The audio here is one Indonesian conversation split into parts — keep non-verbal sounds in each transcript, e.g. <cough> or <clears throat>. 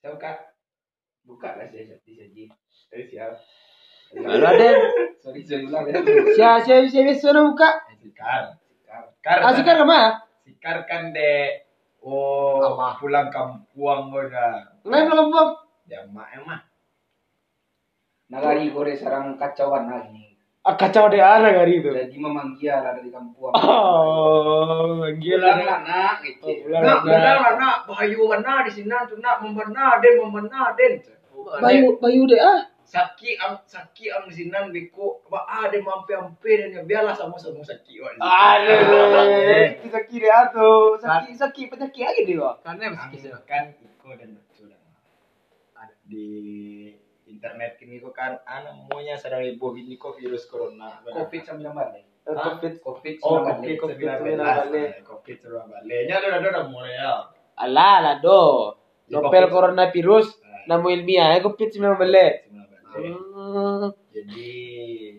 Saya buka. Buka lah saya di saji. Eh siap. Ada Sorry saya ulang ya. siapa siapa siapa sana buka. Sikar. Sikar. Sikar. Ah sekarang ke mana? Sikar kan de Oh, Apa? pulang kampung udah. Main belum belum. Ya mak emang. Nagari gore sarang kacauan lagi. Ah kacau deh ada hari itu. Jadi memanggil lah dari kampung. Oh, gila. Pulang lah nak gitu. Oh, pulang Nak lah, pulang nak. lah nak. Bahayu mana di sini tu nak membena den membena den. Bayu Bayu deh ah. Saki am saki am di sini beko ba ada mampe ampe dan ya biarlah sama sama saki wak. Aduh, kita kiri atuh. Sakit sakit penyakit lagi dia. Karena Kan masih kan iko dan betul ada di internet ini kok kan ana namanya sedang heboh ini kok virus corona. Covid 19 deh. Covid. Covid Oh, 19 COVID COVID-19. 19. COVID 19. Nya ada ada ada mulai ya. Alah lah do. Ya, Novel COVID. coronavirus nama ilmiah ya Covid 19. 19. Hmm. Jadi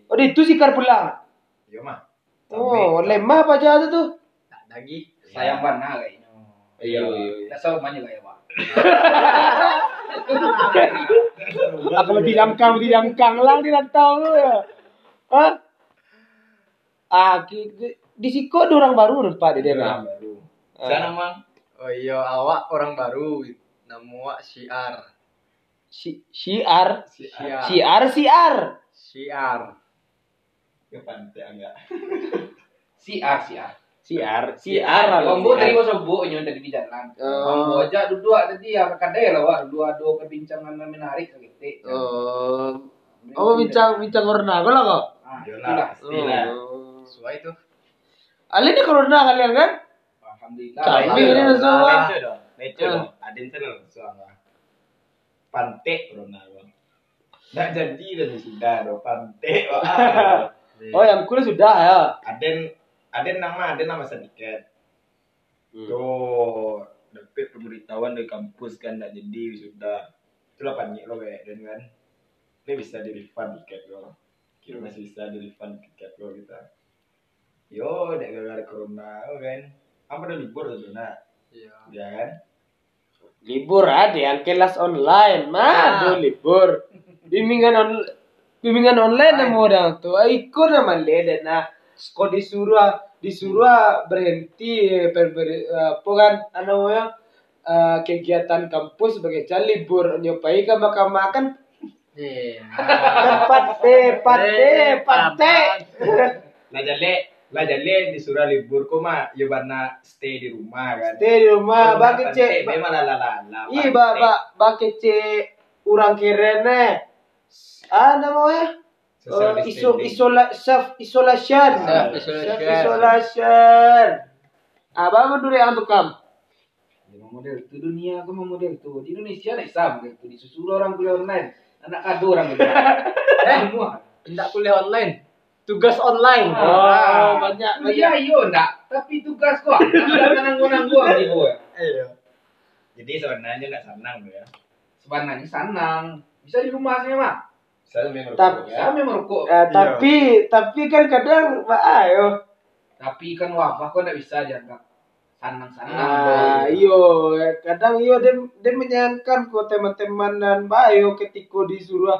Oh, itu sikar pulang. yo mah. Oh, lemah apa aja tuh? tak lagi. Sayang mana kayaknya. Iya. Tak tahu mana kayak Pak. <laughs> Ah, kalau dilangkang dilangkang lang dia tahu lu ya. Hah? Ah, ki- ki- di siko ada orang baru Pak di daerah. baru. Ah. Sana mang. Oh iya, awak orang baru. Nama awak Syiar. Si siar, Syiar. siar, siar. Syiar. Ke pantai enggak. Siar siar. Siar, siar. lah. Kombo tadi kau sebut yang tadi di jalan. Oh. Kombo aja duduk tadi ya kadai lah wak dua dua perbincangan menarik gitu. Oh, oh bincang bincang corona, kau lah kok. Ah, Yolah, itulah. pastilah. Oh. Sesuai tuh. Ali ini corona kalian kan? Alhamdulillah. Tapi Alhamdulillah. ini semua. Neco dong. Ah. dong. Adin tenang soalnya. Pantai corona bang. Nggak jadi dan sudah dong. Pantai. wah. <laughs> Oh, yang kuliah sudah ya. Aden Aden nama Aden nama sedikit. Hmm. Tuh, dapat pemberitahuan dari kampus kan nggak jadi sudah. Itulah panik lo kayak dan kan. Ini bisa di refund tiket lo. Kira masih bisa di refund tiket lo kita. Yo, udah gara-gara corona lo kan. Apa udah libur tuh nak? Iya. Ya kan? Libur ada yang kelas online, mah aduh libur. Bimbingan on bimbingan online nama orang tuh, Ah, ikut nama leden nah. Kok disuruh disuruh berhenti ber, ber- apa kan anu namanya eh, kegiatan kampus sebagai jalan libur nyobai ke makan makan Iya. pate pate pate <laughs> Lah jale, lah jale disuruh libur kok mah ya bana stay di rumah kan. di rumah bagi cek Memang lah lah lah. iya pantai. ba ba bagi cek urang kirene ah namanya Social Uh, iso, distancing. isola, self isolation. Self isolation. isolation. Apa tukam? Ya, mau model itu dunia aku mau model itu di Indonesia nih sama gitu disuruh orang kuliah online anak kado orang gitu <laughs> eh semua Tidak kuliah online. Tugas online. Oh, banyak kuliah banyak. iyo enggak tapi tugas kok <laughs> ada nanggung nanggung di gue Iya. Jadi sebenarnya nggak senang ya. sebenarnya senang bisa di rumah saya mah Tapi- ya. saya memang rokok Eh, tapi tapi kan kadang Pak ayo. tapi kan wabah kok enggak bisa dianggap senang senang Ah, iyo, kadang iyo dia, dia menyayangkan kok teman-teman dan Pak ayo ketika disuruh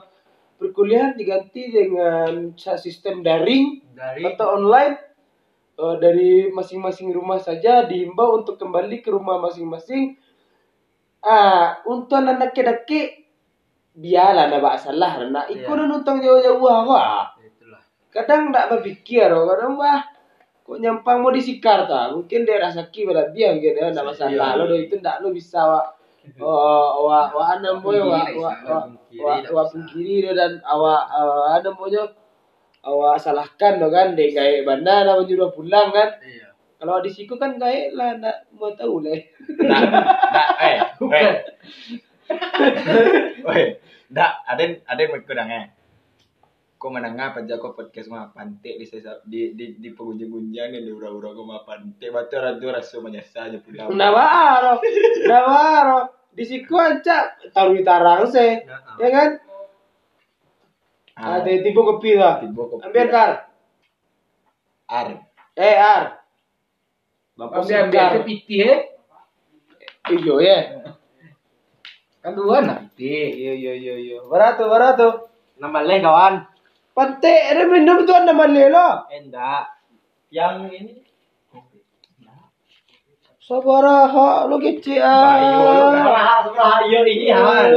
perkuliahan diganti dengan sistem daring Dari atau online eh, dari masing-masing rumah saja dihimbau untuk kembali ke rumah masing-masing. Ah, untuk anak daki biarlah nak salah nak ikut Iya. nonton jauh-jauh apa. itulah. Kadang tak berpikir, oh, kadang bah kok nyampang mau disikar ta mungkin daerah sakit pada biang gitu ya tidak masalah lo do itu ndak lo bisa wa wa wa ana boy wa wa wa wa, pungkiri dan awa awa ada mojo awa salahkan do kan deh kayak banda na menyuruh pulang kan Iya. kalau di siku kan kayak lah ndak mau tahu lah nah, eh, <laughs> eh. Woi, <laughs> ndak, ada ada yang ikut eh. Kau menengah aja kau podcast mah pantai di di di di pengunjung-unjang di ura-ura kau mah pantai batu ratu rasa menyesal aja pulang. ndak baro ndak baro di siku aja taruh tarang se. Nah, ya kan? Ah, ada tiba kopi lah tiba kopi. ambil kar. Ar. eh ar. Bapak ambil ambil. sepiti eh iyo ya Kaduan piti. Iya iya iya iya. Barato barato. Nambah leh kawan. Pante, ada minum tuan nama lela. Enggak. Yang ini Sabaraha lo kecil Bayu, lo ah. sebelah sebelah iya ini hal.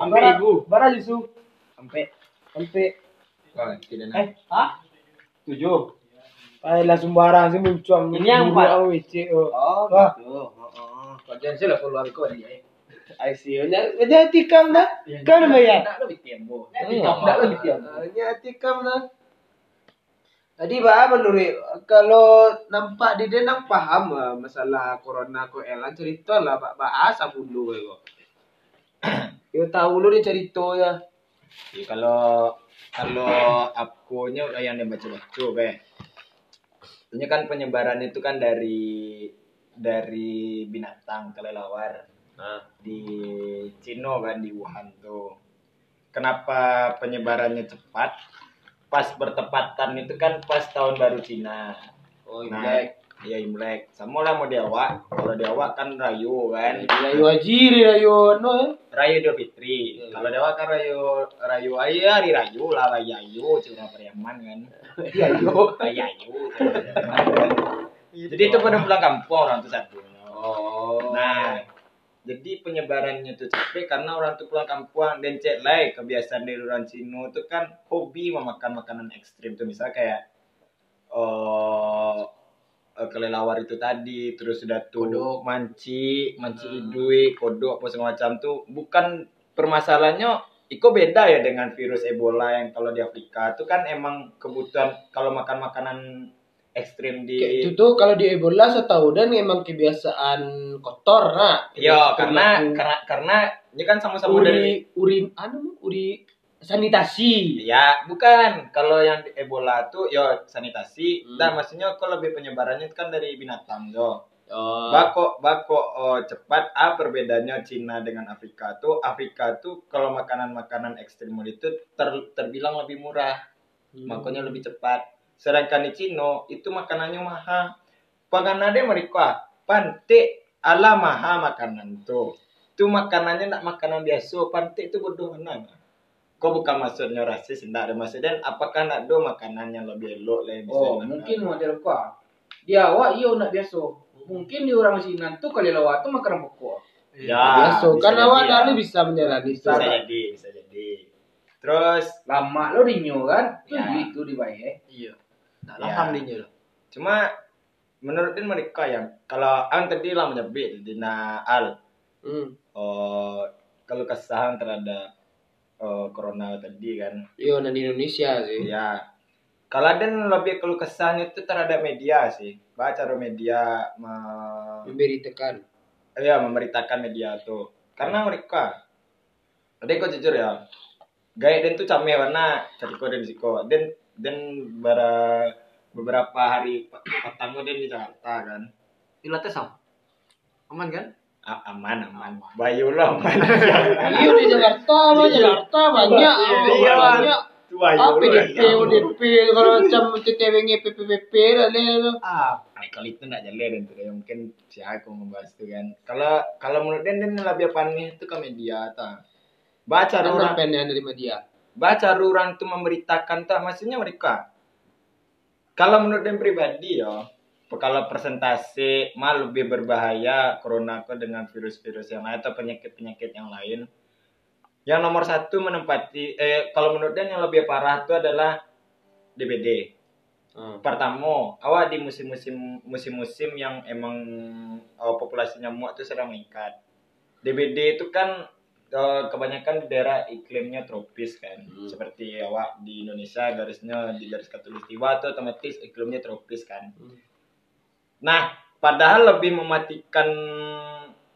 Sampai ibu. Bara jisu. Sampai. Sampai. Oh, tidak Eh, hah? Tujuh. Ay lah sembarang sih muncul. Ini yang empat. Oh. Oh, gitu. Oh, Kajian sih lah keluar kau dia. I see. Nya nya tikam dah. Kan nama ya. Nak lebih tembo. Tidak lebih tiap. Nya tikam dah. Tadi bah menurut kalau nampak di dia nang paham ah, masalah corona ko elan cerita lah pak bahasa <coughs> dulu kok. Yo tahu lu dia cerita ya. Ya, kalau kalau akunya udah yang baca baca be. Ini kan penyebarannya itu kan dari dari binatang kelelawar Nah, di Cino kan di Wuhan tuh. Kenapa penyebarannya cepat? Pas bertepatan itu kan pas tahun baru Cina. oh Nah, Imlek. Iya Imlek. Sama lah mau diawak. Kalau diawak kan Rayu kan. Rayu Hajiri, Rayu no ya. Rayu Idul Fitri. Iya. Kalau Dewa kan Rayu Rayu Ayu hari Rayu lah Rayu Ayu cuma Pariaman kan. Iya. <laughs> Rayu Ayu. Cuma Pariaman kan. Jadi itu pada pulang kampung orang tuh satu. Oh. Nah, jadi penyebarannya tuh cepet karena orang tuh pulang kampung dan cek lah kebiasaan dari orang Cino itu kan hobi memakan makanan ekstrim tuh misalnya kayak eh kelelawar itu tadi terus sudah tuh Kodok. manci manci Hmm. idui kodok apa segala macam tuh bukan permasalahannya Iko beda ya dengan virus Ebola yang kalau di Afrika itu kan emang kebutuhan kalau makan makanan ekstrim di Kayak itu tuh kalau di Ebola setahu dan emang kebiasaan kotor nah. Ya, karena karena karena ini kan sama-sama dari uri uri anu uri sanitasi. ya bukan kalau yang di Ebola tuh ya sanitasi Hmm. dan maksudnya kalau lebih penyebarannya kan dari binatang tuh. Oh. Bako bako oh, cepat ah perbedaannya Cina dengan Afrika tuh Afrika tuh kalau makanan-makanan ekstrim itu ter- terbilang lebih murah Hmm. makanya lebih cepat sedangkan di Cina itu makanannya mahal panganade mereka pante ala mahal makanan tuh itu makanannya nak makanan biasa pante itu bodoh mana kau bukan maksudnya rasis tidak ada maksud dan apakah nak do makanan yang lebih elok bisa Oh, mungkin model kau. Dia awak iya nak biasa. Mungkin di orang Cina tuh kalau lewat tuh makan pokok. ya Biasa. bisa Kan awak ya. lalu bisa menjalani bisa jadi bisa jadi terus Lama lo dinyo kan? Ya. Ya. Itu dibayar. Iya. Nak Ya. laham dia loh. cuma menurut din mereka yang kalau ang tadi lah menyebut di al Hmm. oh, kalau kesahan terhadap oh, corona tadi kan Yo, dan di Indonesia sih. ya kalau dan lebih keluh kesahnya itu terhadap media sih baca media me- Memberitakan. ya memberitakan media tuh karena mereka ada kok jujur ya gaya dan tuh cameh warna catiko dan siko dan dan bara beberapa hari pertama dan di Jakarta kan Pilates sama. Aman kan? A- aman aman bayu lah aman Iya di Jakarta, mah Jakarta banyak, Iya, banyak. bayu Ah, PDP, lah, ya. ODP, kalau macam TTW PPPP lah le. ah kalau itu nggak jalan itu ya mungkin si aku membahas itu kan kalau kalau menurut dia dia lebih panik itu ke media ta baca Kan orang pendek dari media. Baca orang tuh memberitakan tak maksudnya mereka. Kalau menurut dia pribadi ya kalau presentasi mah lebih berbahaya corona kok dengan virus-virus yang lain atau penyakit-penyakit yang lain. Yang nomor satu menempati eh kalau menurut dia yang lebih parah itu adalah DBD Hmm. pertama awal di musim-musim musim-musim yang emang uh, populasi nyamuk itu sedang meningkat. DBD itu kan kebanyakan di daerah iklimnya tropis kan. Hmm. seperti awak di Indonesia garisnya di garis katulistiwa itu otomatis iklimnya tropis kan. Hmm. nah padahal lebih mematikan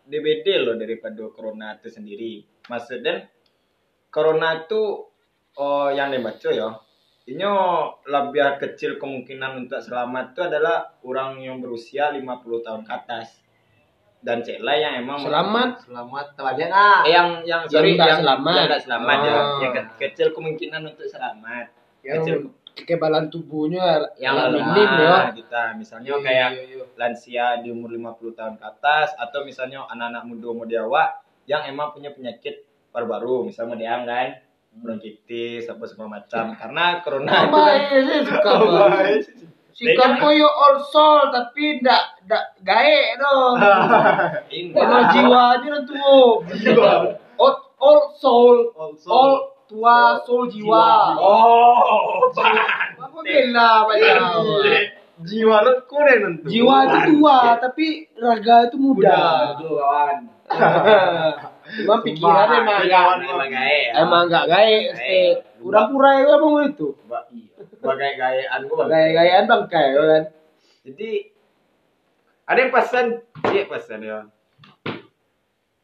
DBD loh daripada corona itu sendiri. Maksudnya corona itu oh yang dibaca ya. Ini lebih kecil kemungkinan untuk selamat itu adalah orang yang berusia 50 tahun ke atas dan cela yang emang Selamat. Selamat tawanya ah. Eh, yang yang sorry nggak yang selamat. yang selamat ya Oh. yang ke- kecil kemungkinan untuk selamat Yang Kecil. kekebalan tubuhnya yang yang minim ya. kita misalnya Iya, kayak iya, iya. lansia di umur 50 tahun ke atas atau misalnya anak-anak muda mau diawak yang emang punya penyakit baru-baru misalnya Deang kan bronkitis apa segala macam karena corona itu kan ya. Sikap koyo all soul tapi ndak ndak gae dong. Kalau <laughs> jiwanya tuh. All, all soul, all tua soul jiwa. oh Apa bela macam? jiwa lu kurang tentu Jiwa itu tua tapi raga itu muda. Kawan. <laughs> Cuma pikirannya emang enggak emang gae ya. emang enggak gae. Pura-pura itu emang itu. Ba- bagai gayaan gua bang. Gaya-gayaan bangkai kan. jadi ada yang pesan? Iya pesan ya.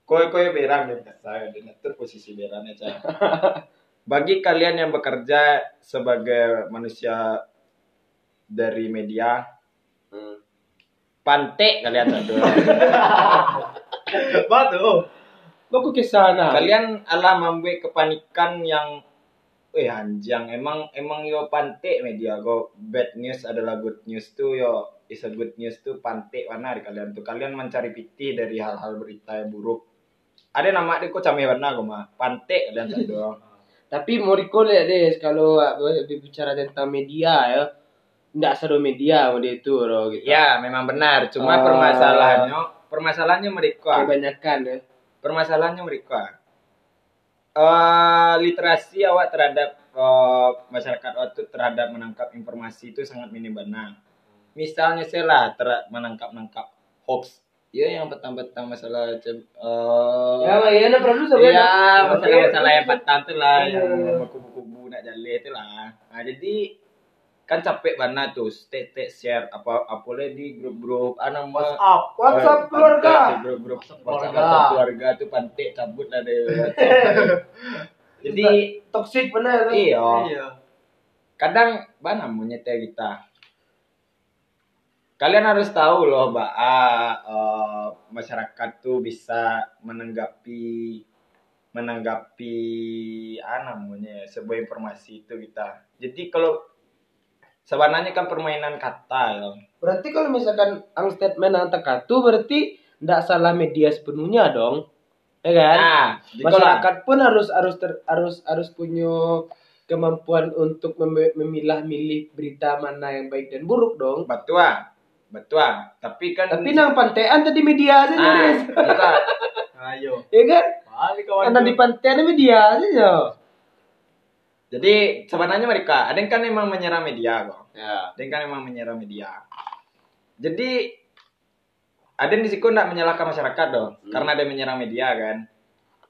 Koi koi berang yang pesan dan itu posisi berangnya cah <laughs> bagi kalian yang bekerja sebagai manusia dari media pantek kalian satu Batu. Baku ke sana. Kalian alah membuat kepanikan yang eh anjang. Emang emang yo pantek media. Go bad news adalah good news tuh yo. Is a good news tuh pantek warna di kalian tuh kalian mencari piti dari hal-hal berita yang buruk. Ada nama dia kok camih warna kok mah pantek kalian tak doang <laughs> Tapi mau recall ya Des, kalau uh, berbicara tentang media ya, tidak seru media mau itu loh gitu. ya memang benar. Cuma Ah. permasalahannya permasalahannya mereka. Kebanyakan ya. permasalahannya mereka eh literasi awak terhadap eh, masyarakat awak tuh terhadap menangkap informasi itu sangat minim benar. Misalnya saya lah menangkap nangkap hoax. Ya yang petang-petang masalah eh Ya, ya, ada produser Iya, ya. masalah-masalah yang petang tuh lah, Iya. yang kubu-kubu nak jalan itu lah. Nah, jadi kan capek banget tuh, stay, stay, share apa apa di grup-grup, nama WhatsApp. WhatsApp Eh, keluarga. pantek, di grup-grup WhatsApp, keluarga. WhatsApp keluarga tuh pantek cabut WhatsApp. <laughs> Jadi Toxic benar tuh. iya, Iya. kadang mana monyetnya kita. Kalian harus tahu loh, Mbak, eh, masyarakat tuh bisa menanggapi menanggapi ah namanya sebuah informasi itu kita. Jadi kalau sebenarnya kan permainan kata ya. Berarti kalau misalkan ang statement ang tekatu berarti tidak salah media sepenuhnya dong. Ya kan? Nah, kalau- Masyarakat pun harus harus ter- harus harus punya kemampuan untuk mem- memilah-milih berita mana yang baik dan buruk dong. betul, betul. Tapi kan Tapi nang pantean tadi media ah, Des. betul. <laughs> Ayo. ya kan? Balik kawan. Karena di pantean media saja. Jadi sebenarnya mereka ada yang kan emang menyerang media kok. Ya. Ada yang kan emang menyerang media. Jadi ada yang di situ nggak menyalahkan masyarakat dong, karena ada yang menyerang media kan.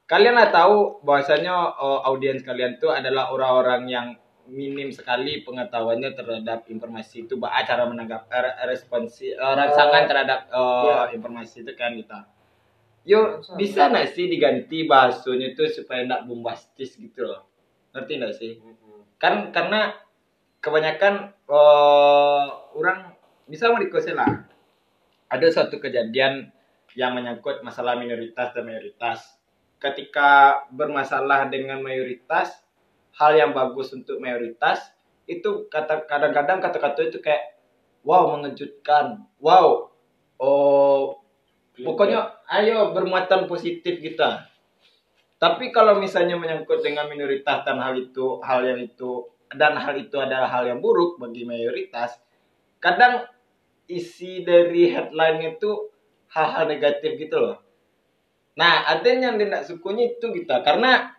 Kalian lah tahu bahwasanya eh, audiens kalian tuh adalah orang-orang yang minim sekali pengetahuannya terhadap informasi itu, bah cara menanggap eh, responsi eh, rangsangan terhadap eh, Ya. informasi itu kan kita. Yuk, bisa nggak sih diganti bahasanya tuh supaya nggak bombastis gitu loh. Ngerti nggak sih? kan karena kebanyakan eh, orang bisa merikosnya lah ada satu kejadian yang menyangkut masalah minoritas dan mayoritas. Ketika bermasalah dengan mayoritas hal yang bagus untuk mayoritas itu kata kadang-kadang kata-kata itu kayak wow mengejutkan. Wow. Oh pokoknya ayo bermuatan positif kita tapi kalau misalnya menyangkut dengan minoritas dan hal itu, hal yang itu dan hal itu adalah hal yang buruk bagi mayoritas, kadang isi dari headline itu hal-hal negatif gitu loh. Nah, ada yang tidak sukunya itu kita karena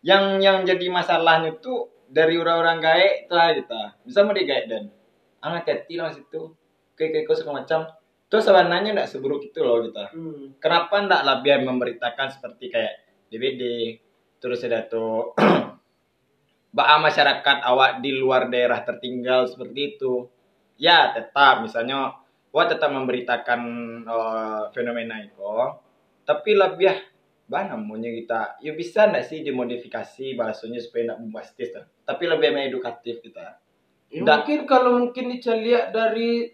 yang yang jadi masalahnya itu dari orang-orang gaek lah kita. Bisa mau digaek dan anak kecil lah situ. Kayak kayak segala macam. Terus sebenarnya tidak seburuk itu loh kita Hmm. kenapa ndak lebih memberitakan seperti kayak DVD terus ada tuh <clears throat> Ba'a masyarakat awak di luar daerah tertinggal seperti itu ya tetap misalnya awak tetap memberitakan eh, fenomena itu tapi lebih bah namanya kita ya bisa ndak sih dimodifikasi bahasanya supaya ndak bombastis lah. tapi lebih edukatif kita Ya, Nggak. mungkin kalau mungkin dicari dari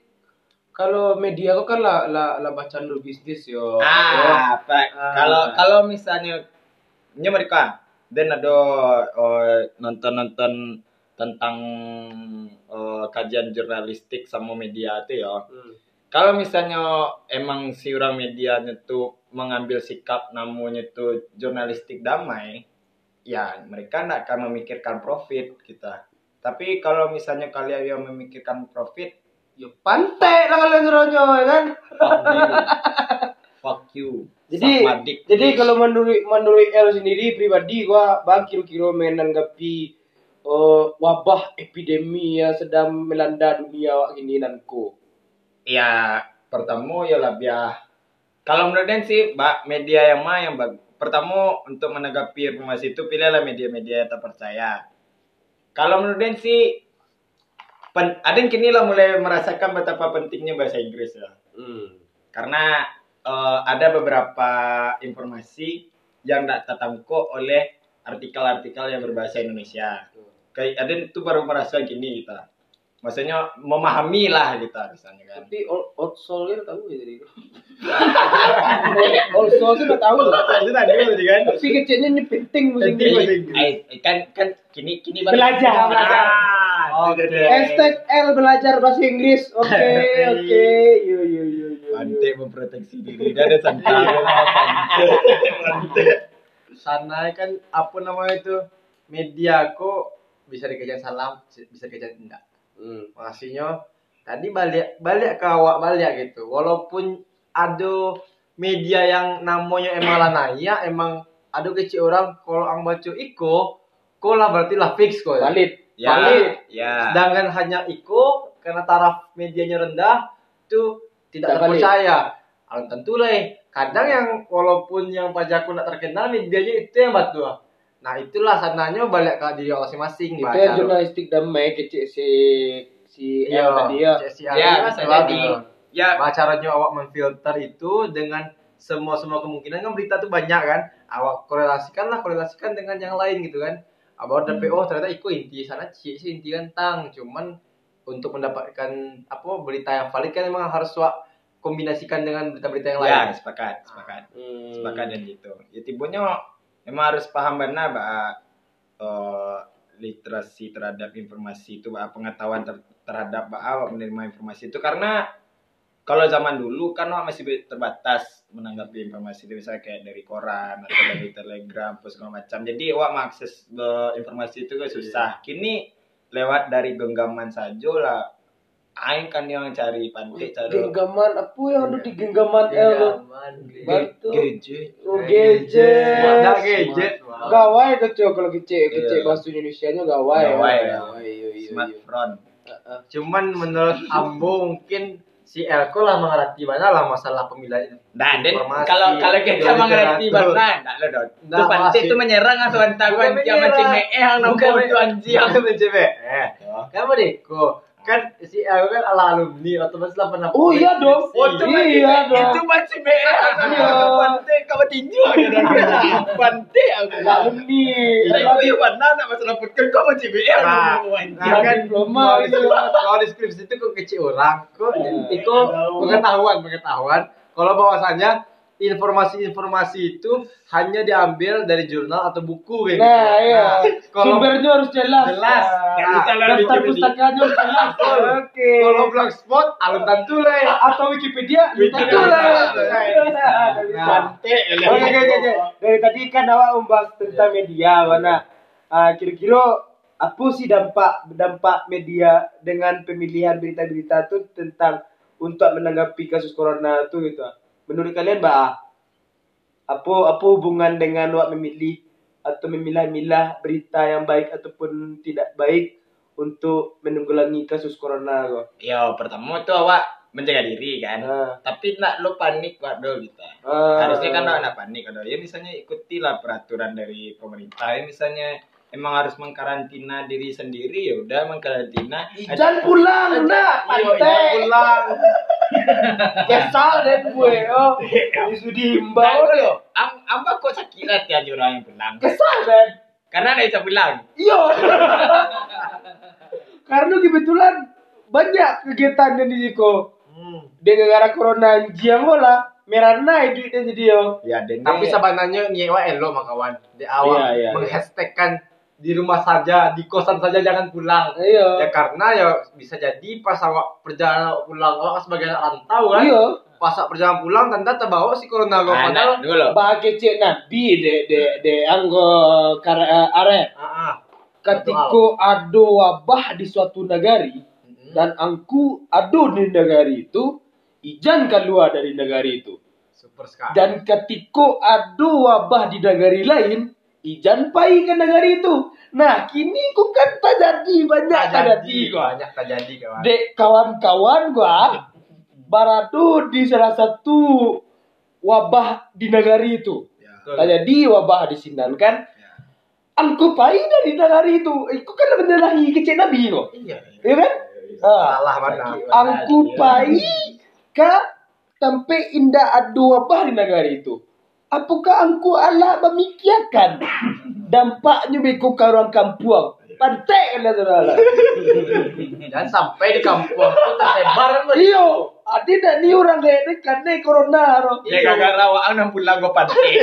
kalau media kok kan lah lah, lah bacaan lu bisnis yo. Ah. Ah. Kalau kalau misalnya nya mereka dan ada eh, nonton-nonton tentang eh, kajian jurnalistik sama media itu ya. Hmm. kalau misalnya emang si orang medianya tuh mengambil sikap namanya tuh jurnalistik damai, ya mereka nggak akan memikirkan profit kita. Tapi kalau misalnya kalian yang memikirkan profit, Yo pantai lah kalian ngeronyo ya kan. <laughs> fuck you. Jadi jadi bitch. kalau menurut menurut El sendiri pribadi gua bang kira-kira menanggapi eh, wabah epidemi yang sedang melanda dunia ini nanko. ya pertama ya lah biar kalau menurut Dan sih mbak media yang mana yang bag pertama untuk menanggapi informasi itu pilihlah media-media yang terpercaya kalau menurut Dan sih pen, ada yang kini lah mulai merasakan betapa pentingnya bahasa Inggris ya Hmm. karena eh, ada beberapa informasi yang tidak tertangkap oleh artikel-artikel yang berbahasa Indonesia kayak ada itu baru merasa gini kita maksudnya memahami lah kita misalnya kan Tapi old, old soul itu tahu ya jadi. <laughs> old soul itu udah tahu lah. itu tadi kan Tapi kecilnya ini penting bahasa Inggris. Inggris. Eh, kan kan kini kini Belajar, belajar. Ah, Oke. itu deh. Hashtag L belajar bahasa Inggris. Oke, <laughs> oke. Yo yo Pantai memproteksi diri dia ada santai. Sana kan apa namanya itu media kok bisa dikejar salam, bisa dikejar enggak. Hmm. Maksudnya tadi balik balik ke awak balik gitu. Walaupun ada media yang namanya emang lah naya, emang ada kecil orang kalau ang baca iko, kok lah berarti lah fix kok. ya. Valid. Ya, Valid. ya. Sedangkan hanya iko karena taraf medianya rendah itu tidak valid. terpercaya. Tentu lah. eh. Kadang yang walaupun yang pajakku tidak terkenal medianya itu yang batu. Nah itulah sananya balik ke diri masing-masing. Itu yang jurnalistik damai kecil si si Iya, L tadi ya. cek si Ya. Ya, Nah, caranya awak memfilter itu dengan semua semua kemungkinan kan berita tuh banyak kan. Awak korelasikan lah, korelasikan dengan yang lain gitu kan. Abang udah Hmm. PO ternyata ikut inti sana cik sih inti kan tang. Cuman untuk mendapatkan apa berita yang valid kan memang harus wak kombinasikan dengan berita-berita yang lain. ya sepakat, sepakat. Hmm. Sepakat dan gitu. Ya tibunya memang harus paham benar bahwa eh, literasi terhadap informasi itu, bahwa pengetahuan ter- terhadap bahwa menerima informasi itu karena kalau zaman dulu kan wak masih terbatas menanggapi informasi itu misalnya kayak dari koran atau dari telegram apa segala macam jadi wak mengakses eh, informasi itu kan susah kini lewat dari genggaman saja lah Aing kan yang cari pantai cari Genggaman apa yang ada di genggaman L tuh? Genggaman, Batu. gadget Oh, gadget. Ada gadget. Gawai kecil kalau kecil kecil Iya. bahasa Indonesia nya gawai. Gawai, ya. ya. Iya, iya, smartphone Cuman menurut Ambo mungkin si Elko lah mengerti mana lah masalah pemilihan Nah, dan Informasi kalau kalau kita mengerti mana, enggak lo dot. Itu Nggak, pantai masih. itu menyerang atau sama menyerang. cime <laughs> eh yang itu anjing. Bukan mencebek. Eh, kamu deko. Kan si Elko kan ala alumni otomatis lah pernah Oh iya dong. Otomatis Iya dong. itu macam eh Iya. pantai kamu tinju aja. Pantai aku. Alumni. Tapi itu mana nak masalah podcast kau macam eh Nah, anjing. nah kan diploma kalau gitu. di- kalau di skripsi itu kok kecil orang, kok Iya. itu pengetahuan pengetahuan. Kalau bahwasanya informasi-informasi itu hanya diambil dari jurnal atau buku kayak Nah, gitu. iya. kalau Sumbernya harus jelas. Jelas. Nah, lah Daftar pustakanya harus jelas. <laughs> Oke. kalau blogspot alun ya. atau Wikipedia, lah. Nah, Pantai. Oke, oke, oke. Dari tadi kan awak membahas tentang media, mana Ah, kira-kira apa sih dampak dampak media dengan pemilihan berita-berita itu tentang untuk menanggapi kasus corona itu gitu. Menurut kalian, Mbak, apa apa hubungan dengan awak memilih atau memilah-milah berita yang baik ataupun tidak baik untuk menanggulangi kasus corona kok? Ya, pertama tuh awak menjaga diri kan. Nah, Tapi nak lo panik waduh kita. ah, harusnya kan nak nak panik ada ya misalnya ikutilah peraturan dari pemerintah ya misalnya emang harus mengkarantina diri sendiri ya udah mengkarantina Jangan pulang, nak, Iya, pantai. pulang. <laughs> Kesal deh gue, oh. Sudah dihimbau Tahu deh. lo am apa kok sakit hati aja orang yang pulang Kesal deh. karena ada bisa pulang Iya. Karena kebetulan banyak kegiatan yang di Ziko. Hmm. Dengan gara corona jiang lah. Merah naik duitnya jadi yo. ya dan Tapi sebenarnya nyewa elo mah kawan. Di awal Iya, iya, menghashtagkan di rumah saja, di kosan saja jangan pulang. Iya. Ya karena ya bisa jadi pas awak perjalanan pulang, awak sebagai anak rantau kan. Iya. Pas awak perjalanan pulang, tanda terbawa si corona kau Nah, padahal. nah, dulu. Bagi cek nabi de de de anggo kar eh, are Ah, ah. ketika ada wabah di suatu negari dan angku ada di negari itu ijan keluar dari negari itu Super sekali. dan ketika ada wabah di negari lain ijan pai ke negari itu nah kini ku kan terjadi banyak terjadi gua banyak tak jadi kawan. dek kawan-kawan gua baradu di salah satu wabah di negari itu Betul. terjadi wabah di Sinan kan Angku pai dari negari itu Itu kan menyalahi kecil Nabi kok Iya. Ya kan? Ah. Salah mana? Angku pai ka sampai indah ada wabah di negara itu. Apakah angku Allah memikirkan dampaknya beko ke orang kampung? Pantai kan saudara. <laughs> Dan sampai di kampung itu tersebar. Iyo, ada tak ni orang kayak ni kan corona ro. Ya gara-gara awak nang pulang go pantai.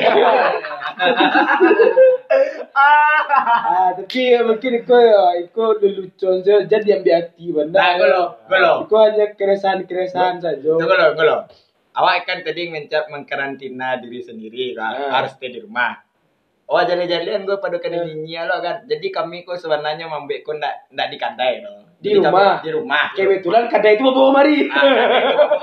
Ah, tapi mungkin kau ya, kau dulu contoh jadi ambil hati benda. Nah, kalau kalau Kau hanya keresahan-keresahan saja. Tunggu lo, tunggu lo. Awak kan tadi mencap mengkarantina diri sendiri kan, Ah. harus stay di rumah. Oh jalan-jalan gue pada kena nyinyir lo kan. Jadi kami kok sebenarnya membek kau ndak ndak di kandai lo. Di Jadi kami rumah. Di rumah. Kebetulan kadang itu bawa mari. Ah,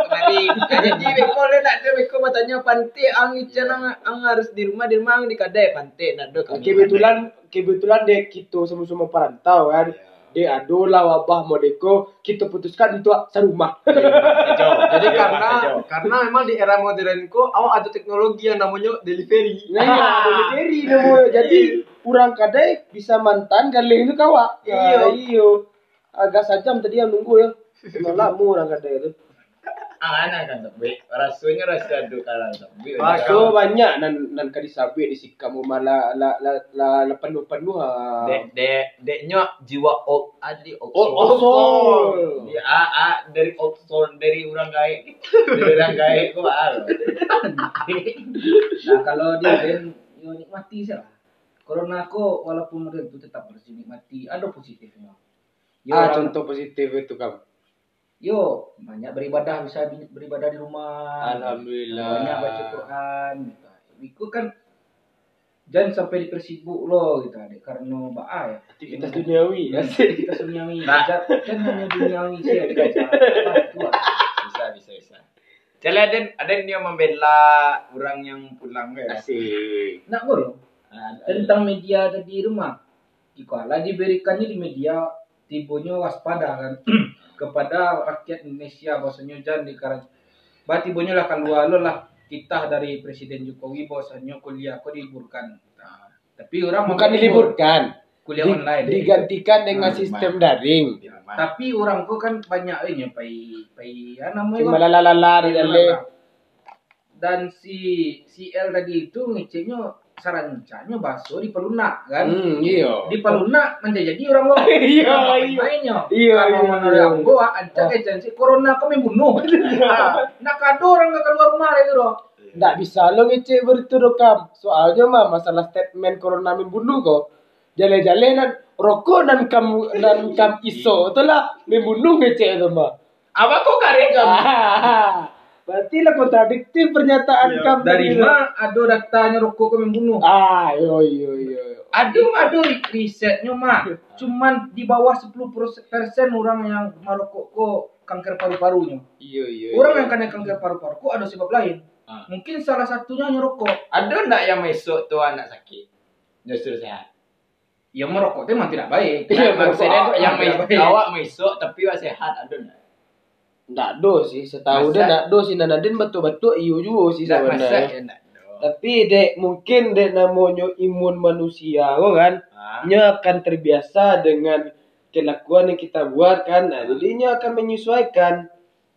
kami. Nah, Jadi beko le nak ada beko bertanya pantai ang ican ang, ang harus di rumah di rumah ang di kadai pantai nak ada kami. kebetulan kebetulan dek kita sama-sama perantau kan. Dek adolah wabah modeko kita putuskan untuk serumah. Jadi karena karena memang di era modern ko awak ada teknologi yang namanya delivery. Nah, iya, delivery namanya. Jadi orang kadai bisa mantan kali itu kawa. Iya. Ah, iyo. Agak sajam tadi yang nunggu ya. Memang lama orang kadai itu. Ah, anak kan tapi rasanya rasa adu kalah tapi. So banyak nan nan kadi sabe di sikamu malah la la la, la penuh penuh ah. Dek dek deknya jiwa old adi old Old soul. soul. Ya, ah, ah, dari soul dari orang gaek. Dari orang gaek kok ah. Nah kalau dia Ben, yo nikmati sih lah. Corona ko walaupun itu tetap harus dinikmati. Ada positifnya. Yo, Ah, contoh positif itu kamu. Yo banyak beribadah bisa bi- beribadah di rumah. Alhamdulillah. Banyak baca Quran. Gitu. Itu kan jangan sampai dipersibuk lo gitu adik karena baa ya. Aktivitas duniawi. Kita duniawi. Nah. Jangan hanya duniawi sih adik. Bisa bisa bisa. Jadi ada ada dia membela orang yang pulang ke Asik. Nak bolong. tentang media ada di rumah. Ikulah diberikannya di media tibonya waspada kan <clears throat> kepada rakyat Indonesia bahwasanya jangan di karantina. Bah tibonya lah lo lah kita dari Presiden Jokowi bahwasanya kuliah kok diliburkan. Nah, tapi orang Bukan diliburkan. kuliah Di- online. Digantikan dengan Ah, sistem daring. di rumah. Tapi orang kok kan banyak ini pai pai apa namanya dalam. dan si si L tadi itu ngeceknya sarancanya bakso di Paluna kan. Hmm, iya. di Paluna menjadi orang lo <laughs> Iya, iya. mainnya Iya, kalau iya, menurut iya. yang gua ada agensi corona kau membunuh <laughs> nah, nak kado orang gak keluar rumah itu loh Nggak bisa lo ngecek begitu kam. Soalnya mah masalah statement corona membunuh kok. Jale-jale dan rokok dan kamu dan kam iso itulah membunuh ngecek itu mah. Apa kok karya kamu? Berarti lah kontradiktif pernyataan Iya, kam dari mana ada datanya rokok kau membunuh Ah, yo yo yo. aduh aduh risetnya mah cuman di bawah 10% orang yang merokok kok kanker paru-parunya Iya iya. orang yang kena kanker paru-paru kok ada sebab lain Ah. mungkin salah satunya nyerokok Ada ndak yang besok tuh anak sakit? Justru sehat. ya merokok itu memang tidak baik Iya, Nah, maksudnya yang tidak mes- baik. awak mesok tapi sehat ada ndak? Do sih, setahu dia nggak do sih Nanadin betul-betul iyo juga sih Ndak sebenarnya. ya ndak. Tapi dek mungkin dek namanya imun manusia, kok kan? Ah. Nya akan terbiasa dengan kelakuan yang kita buat kan, nah jadinya akan menyesuaikan.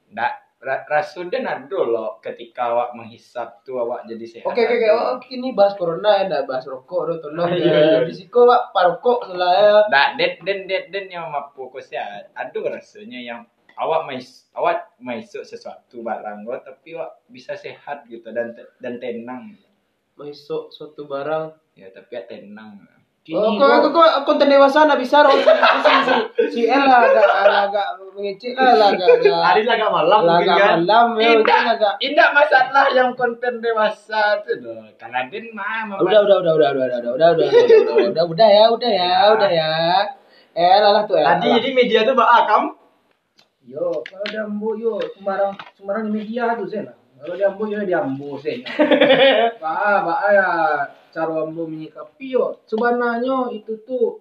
Ndak ra- rasul dan ada loh ketika awak menghisap tuh awak jadi sehat. Oke oke oke, oh ini bahas corona ya, nggak bahas rokok, do tolong Iya, iya, ya. iya. Risiko pak parokok lah Ndak den den den den yang mampu kau sehat. Ada rasanya yang awak mais awak masuk sesuatu barang gua tapi awak bisa sehat gitu dan dan tenang. Masuk suatu barang Ya tapi ya tenang. Kini Oh, kok kok kok konten dewasa nak bisa dong si si El agak agak mengecek lah agak agak Hari agak malam mungkin agak kan. malam ya Indah, mungkin agak indah masalah yang konten dewasa tuh loh. Kaladin mah udah udah udah udah udah udah udah udah udah udah udah udah ya udah ya udah ya eh lah tuh ya Tadi jadi media tuh Mbak Akam. Yo, kalau diambo yo sembarang sembarang di media tuh saya lah. Kalau diambo yo diambo saya. Ba, ba ya cara ambo menyikapi yo. Sebenarnya itu tuh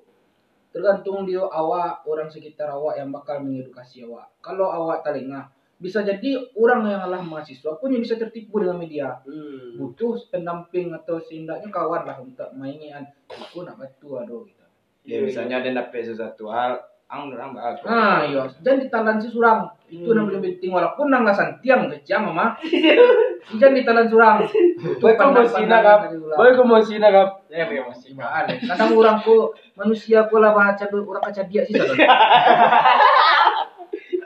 tergantung dia awak orang sekitar awak yang bakal mengedukasi awak. Kalau awak telinga bisa jadi orang yang lah mahasiswa pun yang bisa tertipu dengan media. Hmm. Butuh pendamping atau setidaknya kawan lah untuk mainan. Aku nak batu aduh gitu. Ya misalnya ada dapet sesuatu hal, ang orang bakal. Ah, iya. Dan ditalan si surang. Itu Hmm. namanya penting walaupun nang lasan tiang kejam mama. <laughs> Jangan ditalan surang. Boy kok mau sina kap? Boy kok mau sina kap? Ya ya masih. Kadang orang ku manusia ku lah baca orang kaca dia sih sadar. <laughs>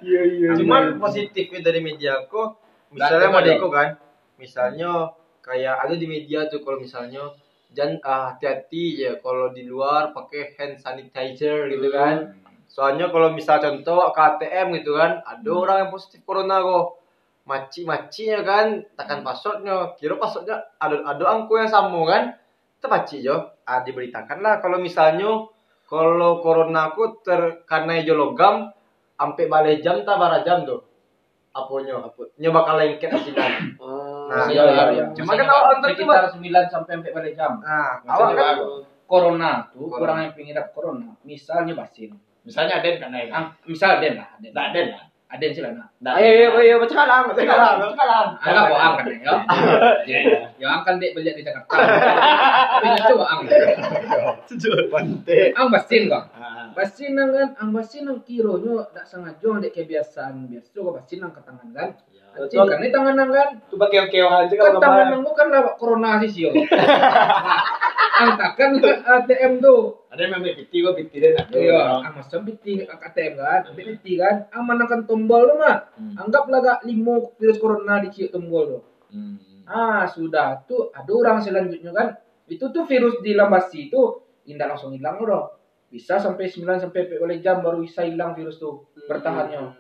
Iya iya. Cuman positifnya dari media aku, misalnya Madeko kan, misalnya kayak ada di media tuh kalau misalnya jangan ah, hati-hati ya kalau di luar pakai hand sanitizer gitu kan. Soalnya kalau misal contoh ke ATM gitu kan, ada orang yang positif corona kok. Maci-macinya kan, tekan passwordnya, kira passwordnya ada ada angku yang sama kan. Terpaci jo, ah, diberitakan lah kalau misalnya kalau corona aku terkena hijau logam, sampai balik jam tak bara jam tuh. Aponya, apa? Nya bakal lengket asinan. Nah, Iya, iya, iya. Cuma kan awak tuh, sekitar 9 sampai sampai balik jam. Nah, awak kan. Corona tuh Corona. orang yang pengidap corona. Misalnya basin. Misalnya ada kan naik. Ah, misal Den lah, Den. Nggak ada lah. Aden sih lah nah. Nggak Ayo ayo ayo baca kalam baca kalam baca kalam. Ada kok angkat ya. Iya, iya. Yang angkat <laughs> dek beli di Jakarta. Tapi itu coba angkat. Pante. Ang basin kok. Ah. Basin nang kan, ang basin nang kiro nyo dak sengaja dek kebiasaan biasa kok basin nang ke tangan kan. Betul. kan ini tangan nang kan. Pakai okeohan aja Kan kalau tangan kemarin. nang kan lah corona sih sih. <laughs> Angkat kan ATM tuh. Ada yang ambil piti gua piti dia nak. Iya, masam biti ang ATM kan, biti kan, ang menekan tombol tuh mah. Hmm. Anggaplah gak limo virus corona di tombol tuh. Hmm. Ah, sudah tuh ada orang selanjutnya kan. Itu tuh virus di lambasi itu indah langsung hilang loh. Bisa sampai 9 sampai oleh jam baru bisa hilang virus tuh bertahannya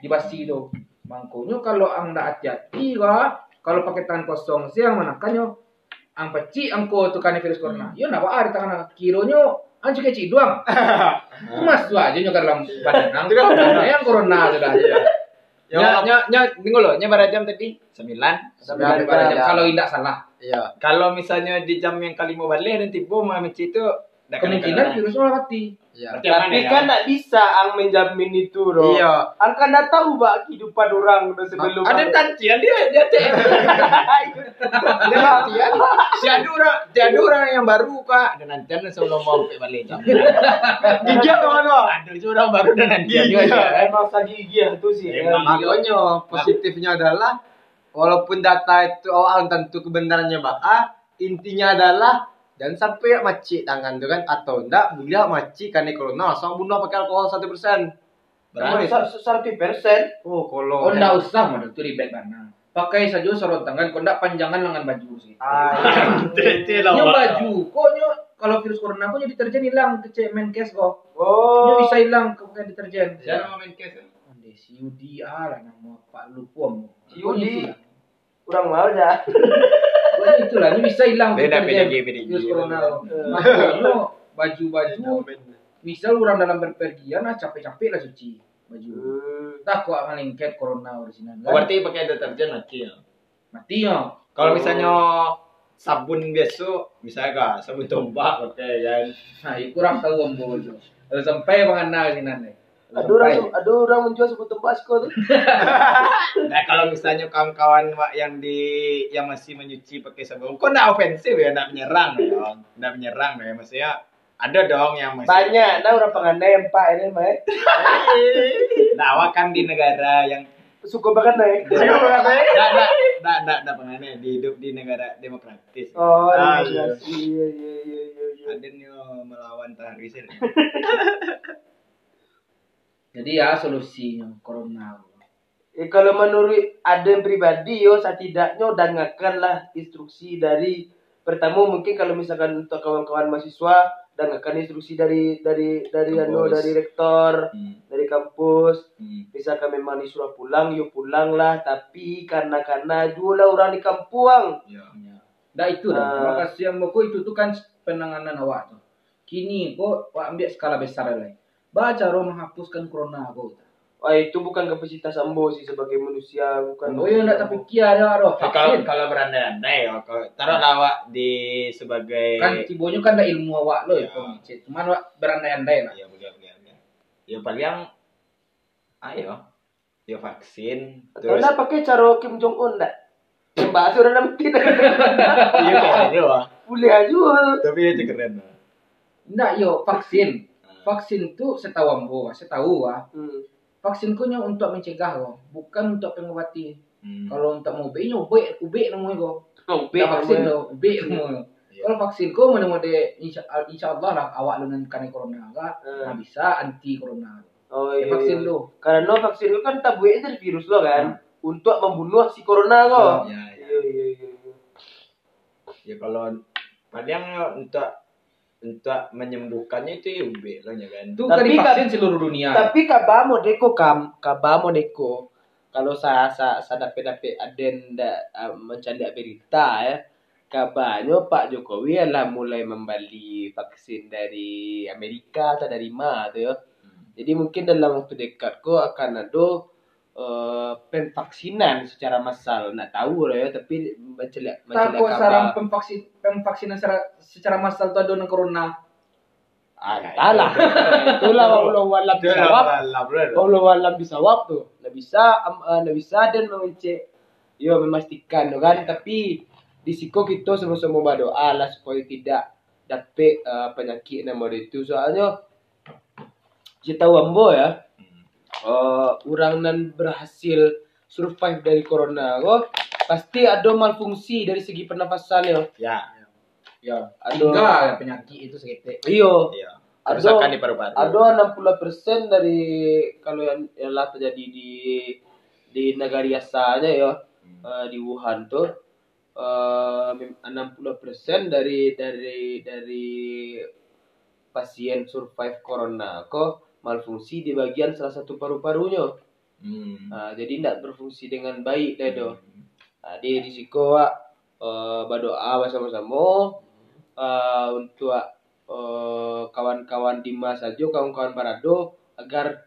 di basi itu. Mangkonya kalau ang ndak hati-hati wah, kalau pakai tangan kosong sih yang menekannya ang peci angko tuh kan virus corona. Yo ndak apa di tangan kironyo ang kecil doang. <laughs> Mas tuh aja nyokar dalam badan ang. Yang corona sudah. Ya, nya, nya, tunggu loh, nya berapa jam tadi? Sembilan. Pada jam kalau indak salah. Iya. Kalau misalnya di jam yang kali mau balik dan tiba mau menci itu Kemungkinan kena. virusnya malah mati. Iya. Tapi ya, kan nggak bisa ang menjamin itu bro. Iya. Ang kan nggak tahu mbak kehidupan orang udah sebelum. Ada tancian dia dia cek. <laughs> Ada tancian. Si ada orang, si ada orang yang baru kak. Ada nantian sebelum mau sampai balik jam. Gigi apa mana? Ada juga orang baru dan nantian juga. Iya, ya. emang sagi gigi ya tuh sih. Emang. Makanya positifnya adalah walaupun data itu awal tentu kebenarannya bakal intinya adalah dan sampai maci tangan tuh kan atau enggak bila maci karena corona langsung bunuh pakai alkohol satu persen. Berapa? Seratus persen. Oh kalau Oh, ndak usah mah itu ribet mana. Pakai saja sorot tangan, kau ndak panjangan lengan baju sih. Ah, <laughs> Tete Nyo baju, kok nyo kalau virus corona kok nyo deterjen hilang ke cek Menkes kok. Nyo Oh. bisa hilang ke pakai deterjen. Siapa mau main case? Ande si Yudi ah lah nama Pak. Si Yudi. Kurang mau dah. <laughs> itulah ini bisa hilang beda beda virus corona. Eh, makanya baju baju misal orang dalam berpergian nah capek capek lah cuci baju. Tak kok akan lengket corona orisinal oh, berarti pakai deterjen mati ya? Mati ya. Kalau misalnya sabun biasa misalnya kah sabun tombak oke ya. Nah kurang tahu ambo sampai mengenal sih nih ada orang ada orang menjual sebut tempat tuh. <laughs> Nah kalau misalnya kawan-kawan yang di yang masih menyuci pakai sabun, kok nggak ofensif ya, nggak menyerang dong, nggak menyerang ya, maksudnya ada dong yang masih Banyak, nah orang pengandai yang pak ini mah. <laughs> Nah, Wak kan di negara yang Suka banget nih. Suka banget, Nggak, nggak, nggak, nggak, nggak pengennya di hidup di negara demokratis. Oh, Ah, iya, iya. iya, iya, iya, iya, iya. Ada oh, melawan taharisir. <laughs> Jadi ya solusinya corona. Eh, kalau menurut Aden pribadi yo setidaknya dengarkanlah instruksi dari pertama mungkin kalau misalkan untuk kawan-kawan mahasiswa dan akan instruksi dari dari dari anu dari rektor Hmm. dari kampus Hmm. misalkan memang disuruh pulang yuk pulang lah tapi karena karena dua orang di kampung Ya. Nah itu dah. Ah. Terima kasih yang buku itu tuh kan penanganan awak tuh. Kini kok awak ambil skala besar lain. Baca roh menghapuskan corona kok. Wah itu bukan kapasitas ambo sih sebagai manusia bukan Oh iya enggak tapi kia ada roh. Ya, kalau Vaksin. kalau berandai-andai ya, kalau taruh awak di sebagai Kan tibonya kan ada ilmu awak lo Ya. Cuman awak berandai-andai lah. ya boleh boleh boleh. Ya paling ayo ya vaksin Atau terus enggak pakai cara Kim Jong Un enggak yang bahasa udah nanti <laughs> iya kayaknya wah boleh aja tapi itu keren wah. Enggak yo vaksin. Vaksin itu setahu ambo, setahu ah. hmm. Vaksin ku nya untuk mencegah kok, bukan untuk pengobati. Hmm. Kalau untuk mau ubek, ubek, ubek namanya kok. oh, Tidak vaksin lo, ubek namanya. Iya. Kalau vaksin ku mana mana insya, insya Allah lah awak lu kena corona kak, Hmm. nah bisa anti corona. oh Ya, iya vaksin iya. lu. karena vaksin itu kan tabunya dari virus lo kan untuk membunuh si corona ya, ya. iya iya iya iya. ya kalau paling untuk untuk menyembuhkannya itu ya ube lah ya kan? Itu Tapi kan divaksin kan- seluruh dunia. tapi kabamo deko kam kabamo deko. Kalau saya saya saya dapat dapat aden da, uh, mencari berita ya kabarnya Pak Jokowi adalah mulai membeli vaksin dari Amerika atau dari mana tuh ya Jadi mungkin dalam waktu dekat kok akan ada uh, penvaksinan secara massal. Nak tahu lah ya, tapi mencelik mencelik Takut sarang kabar. pemvaksin pemvaksinan secara secara massal itu ada dengan corona. Ah, entahlah. <laughs> Itulah Allah walam bisawab. Allah walam bisawab tuh. Nggak bisa, am- eh, nggak bisa dan mengecek. Yo memastikan tuh kan. Tapi di siko kita sama-sama berdoa lah supaya tidak dapat eh, penyakit nama itu. Soalnya kita tahu ambo ya. Eh orang nan berhasil survive dari corona kok pasti ada malfungsi dari segi pernafasan ya. ya. Ya, Ada. Tiga ya penyakit itu seketik. iyo. Iya. Ada- kerusakan di paru-paru. ada 60% dari kalau yang yang lah terjadi di di negara asalnya ya Hmm. eh, di Wuhan tuh eh, mem- 60% dari dari dari pasien survive corona kok malfungsi di bagian salah satu paru-parunya. Hmm. Nah, jadi tidak berfungsi dengan baik dah doh. Nah, di risiko wak uh, berdoa bersama-sama uh, untuk uh, kawan-kawan Dimas saja, kawan-kawan Parado agar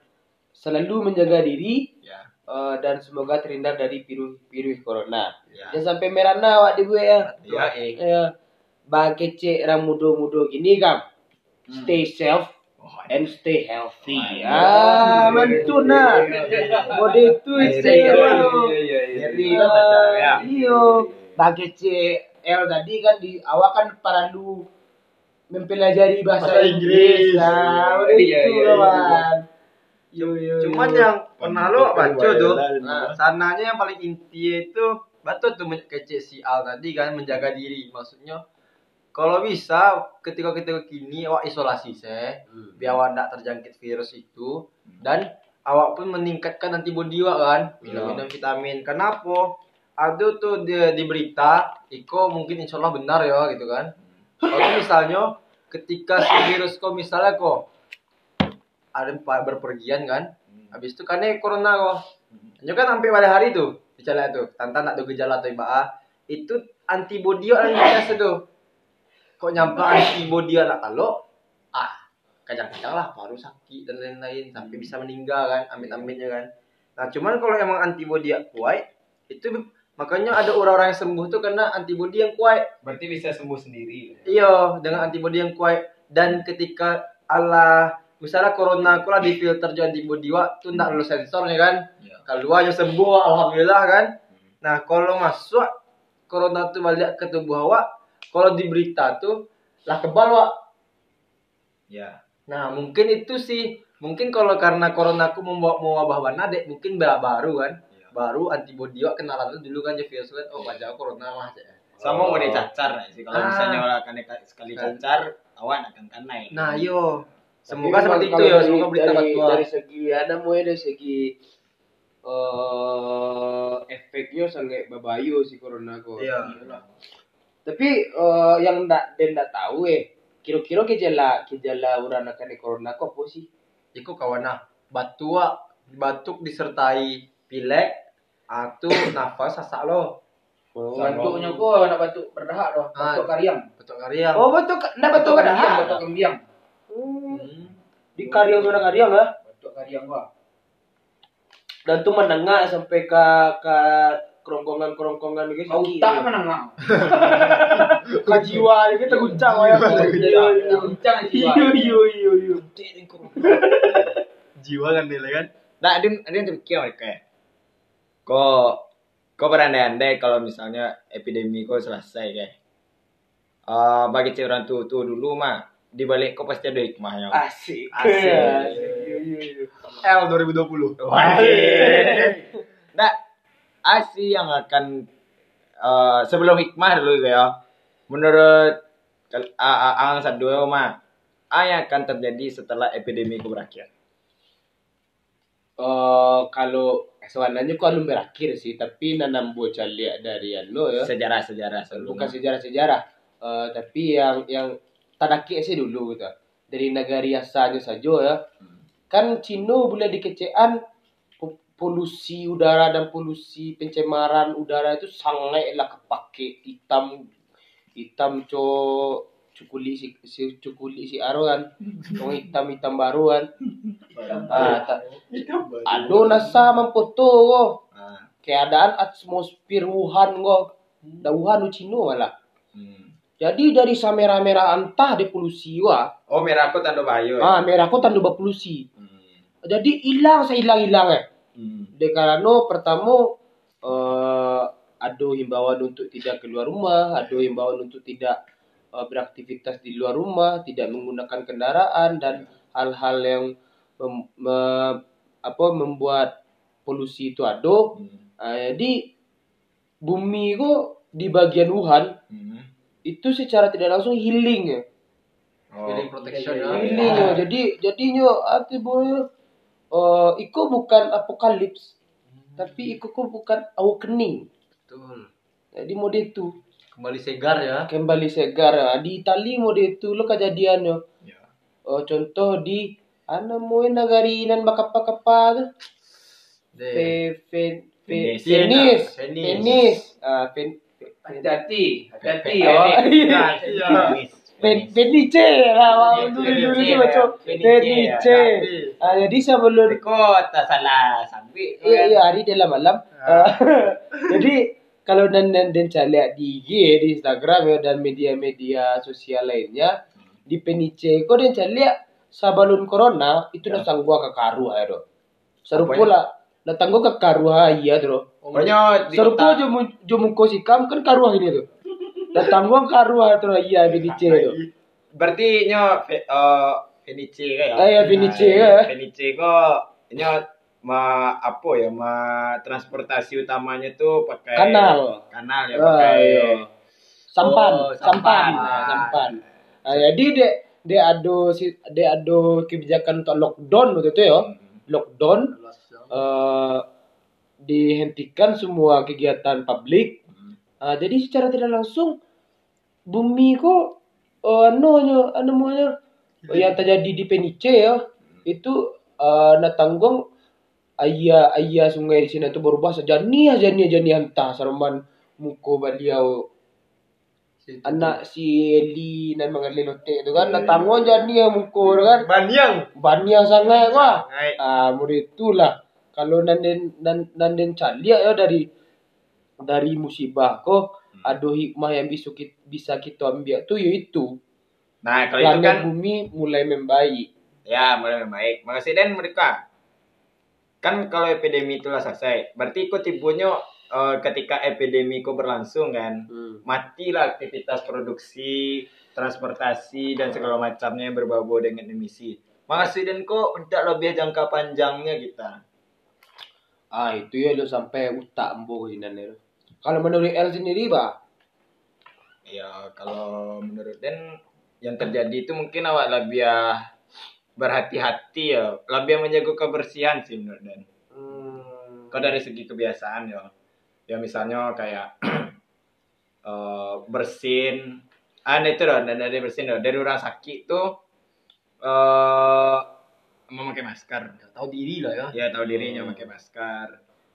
selalu menjaga diri ya uh, dan semoga terhindar dari virus virus corona. ya Jangan sampai merana awak di gue ya. ya eh. Ya. Bang kecek orang muda-muda gini kam. Stay safe and stay healthy. Ah, mantu nah. Mode itu Iya, istilah. Ngeri lah macam ya. Iyo, bagi CL tadi kan di awak kan paralu mempelajari bahasa, Bahasa Inggris. Nah, Iya, itu iya, iya. yo. Cuman yang pernah lo baca tuh, Nah. sananya yang paling inti itu betul tuh kecek si Al tadi kan menjaga diri. Maksudnya kalau bisa ketika ketika kini awak isolasi seh, Hmm. biar awak tidak terjangkit virus itu. Dan awak pun meningkatkan antibodi awak kan, minum-minum vitamin. Kenapa? Ada tuh di, di berita, Iko mungkin insya Allah benar ya gitu kan. Kalau misalnya ketika si virus kok misalnya kok ada berpergian kan, habis itu karena corona kok, itu kan sampai pada hari tuh, gejala tuh, tanpa nak ada gejala atau ibaah, itu antibodi yang biasa tuh. Kok nyampe antibodi anak kalau, ah, kadang-kadang lah baru sakit dan lain-lain sampai bisa meninggal kan, amit-amitnya kan. Nah cuman kalau emang antibodi kuat, itu makanya ada orang-orang yang sembuh tuh karena antibodi yang kuat. berarti bisa sembuh sendiri Iya, dengan antibodi yang kuat dan ketika Allah misalnya corona aku lah difilter jadi antibodi wa tuh ndak lulus sensornya kan. Iya. Keluar aja sembuh alhamdulillah kan. Nah, kalau masuk corona tuh balik ke tubuh awak, kalau di berita tuh lah kebal wa. ya Nah, mungkin itu sih mungkin kalau karena corona aku membawa mewabah mana dek mungkin ba- baru kan. Iya. Baru antibodi wa kenalan tuh dulu kan je virus kan oh baca corona mah. Cek. sama mau dicacar ya sih kalau Ah. misalnya orang akan sekali cacar awan akan kena ya. Nah, yo. Semoga seperti itu ya, semoga berita dari, dari segi ada mau dari segi eh efeknya sangat babayo si corona kok. Iya. Tapi eh, yang ndak dan ndak tahu eh kira-kira gejala gejala orang akan corona kok apa sih? Iku kawan nah batuk batuk disertai pilek atau <coughs> nafas sasak lo Batuknya kok nak batuk berdahak loh. Ah. Batuk kariang. batuk kariang Oh betul, ndak betul kariang, ada. batuk kembiang. Hmm. Di karyang orang karyang lah. Batuk kariang gua. Dan tuh menengah sampai ke ke kerongkongan-kerongkongan gitu. Kau tak mana ngau. <laughs> Ke jiwa gitu terguncang ya. Kencang jiwa. Iya iya iya. <laughs> jiwa kan nilai kan nah ada yang terpikir kayak kok kok berandai-andai kalau misalnya epidemi kok selesai kayak Eh bagi cewek orang tua tua dulu mah di balik kok pasti ada hikmahnya Asik. Asik. Iya. L 2020 nah asi yang akan eh, sebelum hikmah dulu ya. Menurut A- Ang Sadua mah apa yang akan terjadi setelah epidemi itu berakhir Eh kalau sebenarnya kok belum berakhir sih, tapi nanam bocah lihat dari anu ya. sejarah-sejarah sebelumnya. Bukan sejarah-sejarah. Eh, tapi yang yang tadaki sih dulu gitu. Dari negari asalnya saja ya. Kan Cina boleh dikecean polusi udara dan polusi pencemaran udara itu sangatlah kepake. Hitam hitam co cukuli si, si cukuli si aro kan. Yang hitam hitam baru kan. Ah, ta- ado nasa memfoto kok Ah, keadaan atmosfer Wuhan kok da Wuhan nu Cina malah. Hmm. jadi dari sa merah-merah antah de polusi wa oh merah aku tanda bayo ah merah kok tandu polusi hmm. jadi hilang saya hilang hilang eh Hmm. de karena pertama eh ada himbauan untuk tidak keluar rumah ada himbauan untuk tidak eh, beraktivitas di luar rumah tidak menggunakan kendaraan dan hal-hal yang mem- me- apa membuat polusi itu ada Hmm. Ah, jadi bumi kok di bagian Wuhan Hmm. itu secara tidak langsung healing ya. Oh. Feeling protection. Healing ya. Jadi jadinya arti boy eh iko bukan apokalips tapi iko kok bukan awakening. Betul. Jadi mode itu Kembali segar ya. kembali segar ya. di Itali mode itu lo kejadiannya. Ya. Oh, contoh di ana moe nagari nan bakapa-kapa tuh. De. Fe, fe, fe, Venice. Venice. Venice. Venice. Ah, Ven, Hati-hati, hati-hati Fe- <laughs> Ven- Venice lah, dulu dulu Venice, Venice. ya. Ah, jadi sebelum Kok tak salah sampai. iya iya hari dalam malam. Ah, <laughs> jadi kalau dan dan dan lihat di IG di Instagram ya dan media-media sosial lainnya di Venice kok dan lihat sebelum corona itu Ya. datang gua ke karu ayo. Seru Apanya? pula datang gua ke karu iya. Pokoknya di Serupa kota- jomu jomu kosikam kan karuah ini tuh. Datang gua karuah tuh iya Venice tuh. Berarti nyo ve- eh, Venice kayak. Ah, ya, Venice, Nah, ya. Venice kok nyo ma apa ya ma transportasi utamanya tuh pakai Kanal. Kanal ya Ah, pakai iya. Sampan, Oh, sampan, sampan. Nah, sampan. Nah, jadi dek dek ada si dek ada kebijakan untuk lockdown waktu itu ya. Lockdown eh dihentikan semua kegiatan publik. Ah, jadi secara tidak langsung bumi kok eh anu nya anu namanya yang terjadi di Penice ya itu eh na tanggung ayah ayah sungai di sini itu berubah sejani aja nih jani hantah sarman muko baliau anak si Eli dan mengalih lote itu kan na tanggung jani yang muko tu kan. Banyang. banyak sangat wah. Hai. ah murid itulah. Kalau nanden nan nanden calia ya dari dari musibah kok ada hikmah yang bisa kita, bisa kita ambil tuh yaitu Nah, kalau itu planet kan bumi mulai membaik ya mulai membaik. Makasih dan mereka. Kan kalau epidemi itulah selesai, berarti kok tibunya eh, ketika epidemi kok berlangsung kan, hmm. matilah aktivitas produksi, transportasi dan segala macamnya yang berbau dengan emisi. Makasih dan kok untuk lebih jangka panjangnya kita. Ah itu ya lo sampai utak embo sini nih. Kalau menurut L sendiri bah, Ya kalau menurut Dan yang terjadi itu mungkin awak lebih ya berhati-hati ya, lebih menjaga kebersihan sih menurut Dan. hmm, Kalau dari segi kebiasaan ya, ya misalnya kayak <clears throat> eh, bersin, ah itu dong dan dari bersin dong dari orang sakit tuh eh memakai masker. Tahu diri lah ya. ya tahu dirinya pakai masker.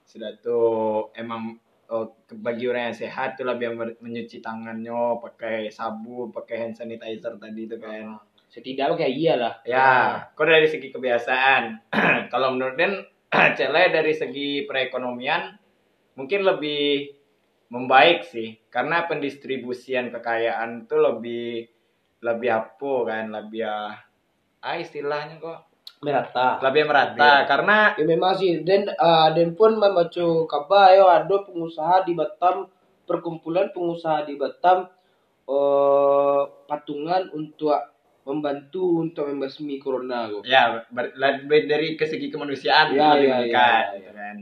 Sudah tuh emang oh, bagi orang yang sehat tuh lebih menyuci tangannya pakai sabun pakai hand sanitizer tadi itu kan. Setidaknya kayak iyalah. ya kok dari segi kebiasaan? <clears throat> Kalau menurut Den <clears throat> Cele dari segi perekonomian mungkin lebih membaik sih. Karena pendistribusian kekayaan tuh lebih lebih apa kan lebih ah ah, istilahnya kok Merata. lebih merata karena Ya memang sih. Dan eh, dan pun membaca kabar yo ada pengusaha di Batam perkumpulan pengusaha di Batam eh patungan untuk membantu untuk membasmi corona kok. ya lebih dari ke segi kemanusiaan Ya, lebih ya, mendekat, ya, gitu kan.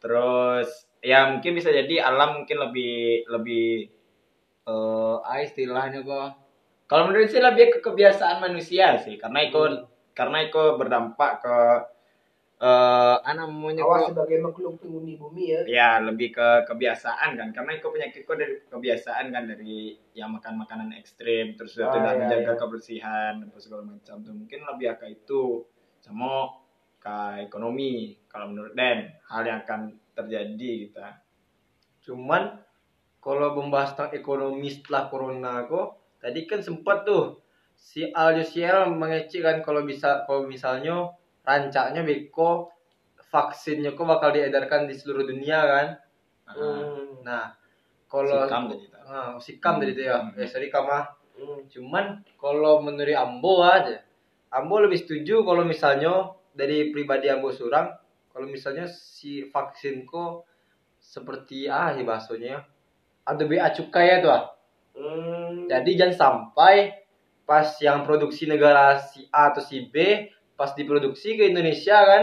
Terus ya mungkin bisa jadi alam mungkin lebih lebih eh ah istilahnya kok kalau menurut saya lebih ke kebiasaan manusia sih karena itu karena itu berdampak ke eh apa namanya kok sebagai makhluk penghuni bumi ya. ya lebih ke kebiasaan kan karena itu penyakit kok dari kebiasaan kan dari yang makan makanan ekstrim terus Ah, tidak iya, menjaga iya. kebersihan apa segala macam tuh mungkin lebih ke itu sama ke ekonomi kalau menurut Den hal yang akan terjadi gitu Cuman kalau membahas tentang ekonomi setelah corona kok tadi kan sempat tuh si Al Jazeera mengecek kan kalau bisa kalau misalnya rancaknya beko vaksinnya kok bakal diedarkan di seluruh dunia kan. Hmm. Nah, kalau Sikam tadi tuh. Ah, sikam tadi tuh ya. Hmm. Eh, sorry kamah. Cuman kalau menurut Ambo aja, Ambo lebih setuju kalau misalnya dari pribadi Ambo seorang, kalau misalnya si vaksin kok seperti ah ya bahasanya ada bea cukai ya tuh ah. Jadi jangan sampai pas yang produksi negara si A atau si B pas diproduksi ke Indonesia kan,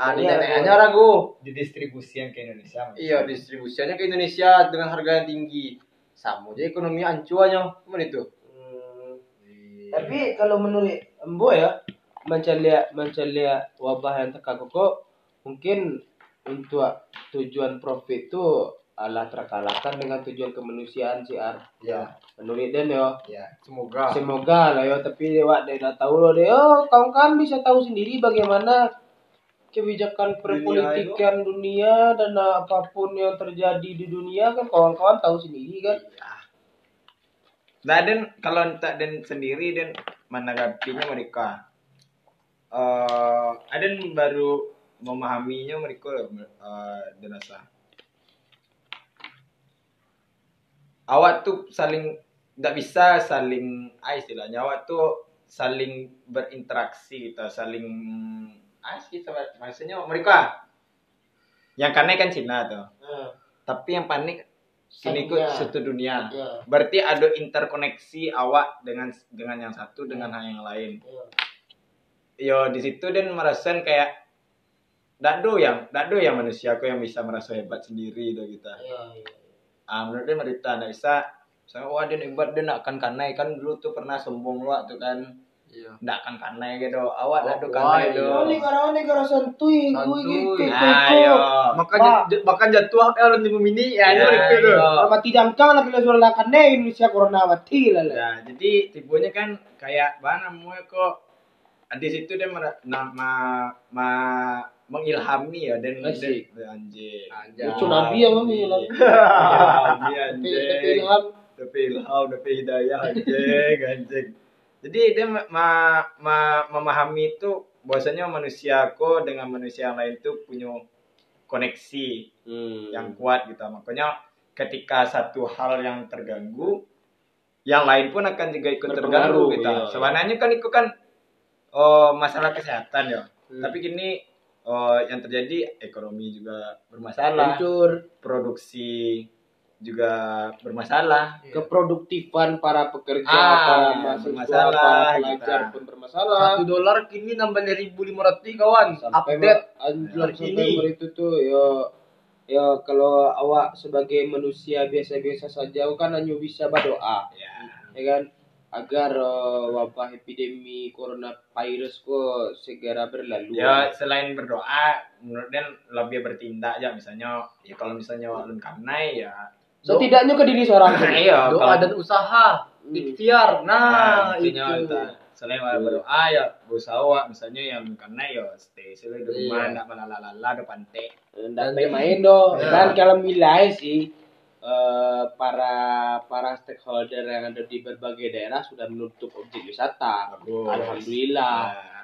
ah Iya, nenek-neneknya ragu. didistribusikan ke Indonesia Iya, distribusinya ke Indonesia dengan harga yang tinggi. Sama aja ekonomi ancuannya, gimana itu? Tapi kalau menurut Embo ya, macam lihat wabah yang teka kok mungkin untuk tujuan profit itu adalah terkalahkan dengan tujuan kemanusiaan sih Ar. Ya, Menurut Dan ya. ya, semoga. Semoga lah ya, tapi lewat dia dah tahu loh dia. Oh, kawan-kawan bisa tahu sendiri bagaimana kebijakan perpolitikan dunia, dan apa pun yang terjadi di dunia kan kawan-kawan tahu sendiri kan. Nah, dan kalau tak dan sendiri dan menanggapinya mereka eh Aden baru memahaminya mereka eh dan rasa awak tuh saling nggak bisa saling ah istilahnya awak tuh saling berinteraksi gitu saling ah sama- maksudnya mereka yang panik kan Cina tuh tapi yang panik kini Dunia. satu dunia Ya. Berarti ada interkoneksi awak dengan dengan yang satu dengan hal yang lain. Yo di situ dan merasakan kayak dado yang dado yang manusia aku yang bisa merasa hebat sendiri do kita. Ah menurut dia merita nggak bisa. Misalnya wah dia hebat dia nak kan kanai kan dulu tuh pernah sombong lu tuh kan Iya. ndak kan kanai gitu. Awak Oh, wah, kanai do. iya. Oh, negara negara santuy, Santuy. gue Nah, yo. Makanya bahkan jatuh eh orang di bumi ini ya, Ya, itu iya. mati jangkang lah bila suara lakan deh Indonesia corona mati lah lah. Nah, jadi tipunya kan kayak mana namanya kok di situ dia mer- na- ma, ma, mengilhami ya dan anjing. Anjay. Lucu Nabi yang mengilham. Mengilhami Tapi anjing. tapi ilham Tapi ilham, tapi hidayah anjing, anjing. Jadi dia ma, ma, ma- memahami itu bahwasanya manusia kok dengan manusia yang lain tuh punya koneksi yang kuat gitu. Makanya ketika satu hal yang terganggu, yang lain pun akan juga ikut terganggu gitu. iya. Sebenarnya kan itu kan oh, masalah kesehatan ya. Hmm. Tapi gini oh, yang terjadi ekonomi juga bermasalah, hancur produksi juga bermasalah. keproduktifan para pekerja, Ah, para mahasiswa, bermasalah, para pelajar gitu. pun bermasalah. Satu dolar kini nambah dari 1.500 kawan. sampai Update. anjir Terkini. sampai itu tuh yo yo kalau awak sebagai manusia biasa-biasa saja kan hanya bisa berdoa Ya. ya kan agar eh, wabah epidemi coronavirus kok segera berlalu. Ya selain berdoa, menurut dia lebih bertindak aja misalnya ya kalau misalnya ulun kanai ya Setidaknya ke diri seorang. <laughs> Iya, Doa kalau- dan usaha, ikhtiar. Nah, itu. intinya kita selain berdoa ya berusaha misalnya yang karena ya stay selalu di rumah Iya. nggak malalala di pantai Nggak pengen main dong. Ya. Dan kalau wilayah sih eh, para para stakeholder yang ada di berbagai daerah sudah menutup objek wisata. Bagus. Alhamdulillah. Nah,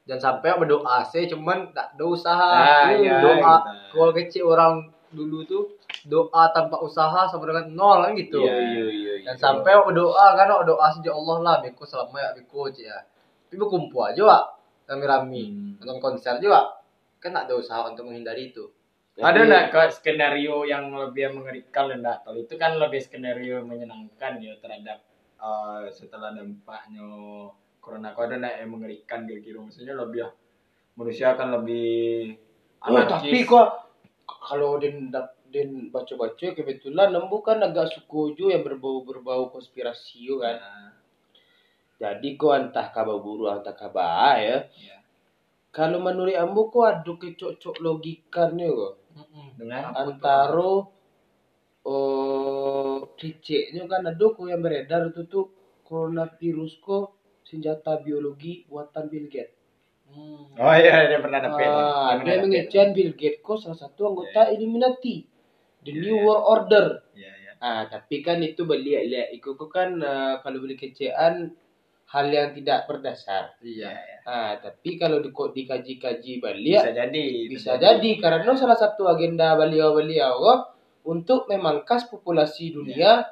Jangan sampai berdoa sih, cuman tak ada usaha. Ah, Hmm, iya, doa gitu. kalau kecil orang dulu tuh doa tanpa usaha sama dengan nol kan gitu. Iya, iya, iya. Dan sampai berdoa kan berdoa sejak Allah lah, beko selama ya beko ya. Tapi berkumpul aja wak, rame-rame, Hmm. nonton konser juga. Kan tak ada usaha untuk menghindari itu. Ada nggak ke skenario yang lebih mengerikan enggak kalau itu kan lebih skenario menyenangkan ya terhadap eh, setelah dampaknya corona kau ada nggak yang mengerikan kira-kira maksudnya lebih manusia akan lebih Oh, tapi kok kalau dap- den baca-baca kebetulan lembu kan agak sukojo yang berbau-berbau konspirasi yo kan. Nah, Jadi kok entah kabar buruk entah kabar ya. ya. Kalau menurut ambu kok ada kecocok logikanya kok. Dengan Antara oh keceknya kan ada kok yang beredar itu tuh coronavirus kok senjata biologi buatan Bill Gates. oh iya dia pernah dapet Ah, Dia dia mengejan Bill Gates kok salah satu anggota Illuminati. The Iya, New iya. World Order. Iya, iya. Ah, tapi kan itu lihat Itu kok kan ah, kalau beli kecean hal yang tidak berdasar. Iya. Ah, tapi kalau di, dikaji-kaji bisa balik jadi bisa jadi karena salah satu agenda beliau-beliau kok untuk memangkas populasi dunia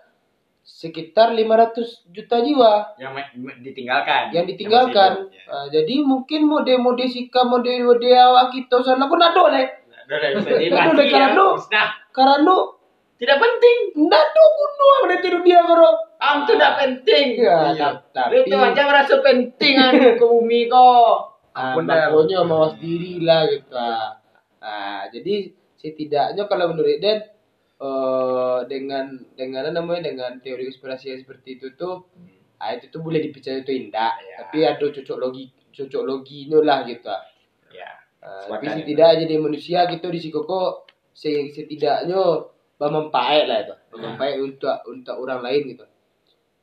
sekitar 500 juta jiwa yang ditinggalkan yang ditinggalkan. hidup, ya. Ah, jadi mungkin mode-mode sikap mode-mode awak kita sana pun ada. Nah, bisa dimati deh, ya. karena Nah, Karena tidak penting ndak ada kuno ada di dunia karo. Am itu tidak penting Ya, Iya. tapi itu aja merasa penting anu <laughs> ke bumi kok Ah, Ampun dah. makanya mawas diri lah gitu. Ah, Ah, jadi setidaknya kalau menurut Den eh dengan dengan apa namanya dengan teori konspirasi yang seperti itu tuh ah, itu tuh boleh dipercaya itu indah Ya. tapi ada cocok logi cocok loginya lah gitu ah. ya Sepakat tapi ya. setidaknya jadi manusia gitu di kok setidaknya bermanfaat lah itu bermanfaat untuk untuk orang lain gitu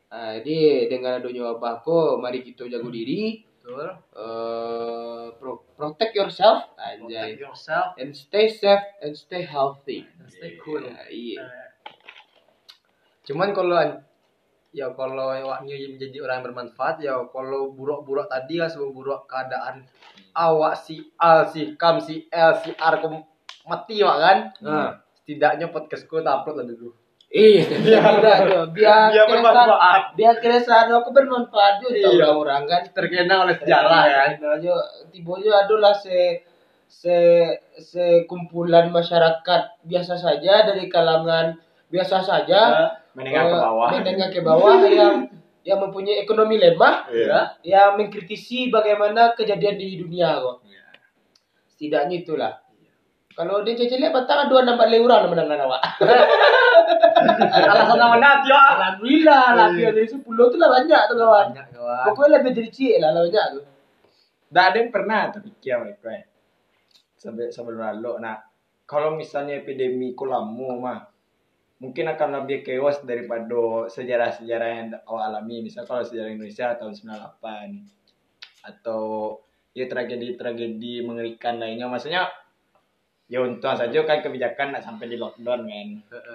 Ah, jadi dengan adanya wabah kok mari kita jago diri. Betul. eh pro- protect yourself anjay. Protect yourself. and stay safe and stay healthy. And Stay cool. Ya, iya Cuman kalau ya kalau awaknya menjadi orang yang bermanfaat ya kalau buruk-buruk tadi kan sebelum buruk keadaan awak si Al si Kam si L si R mati wak kan? Nah. setidaknya podcastku tak upload lah dulu Iya, tidak tuh. Biar Biar keresahan, bermanfaat. biar keresahan aku bermanfaat juga Iya. orang-orang kan. terkenang oleh sejarah kan Aja tibonya adalah se se sekumpulan masyarakat biasa saja dari kalangan biasa saja menengah ke eh, bawah menengah ke bawah <laughs> yang yang mempunyai ekonomi lemah Iya. yang mengkritisi bagaimana kejadian di dunia kok. Iya. Setidaknya itulah. Kalau dia cecil lihat batang dua nampak leuran menang awak. alasan nama nanti ya Alhamdulillah lah Iya. dari sepuluh tuh lah banyak tuh kawan. banyak kawan Pokoknya lebih dari cik lah lah banyak tuh. Nggak ada yang pernah terpikir mereka ya. Sampai sampai lalu. Nah, kalau misalnya epidemi kolamu mah mungkin akan lebih chaos daripada sejarah-sejarah yang awal alami. Misal kalau sejarah Indonesia tahun 98 atau ya tragedi-tragedi mengerikan lainnya. Maksudnya ya untung saja kan kebijakan nggak sampai di lockdown kan.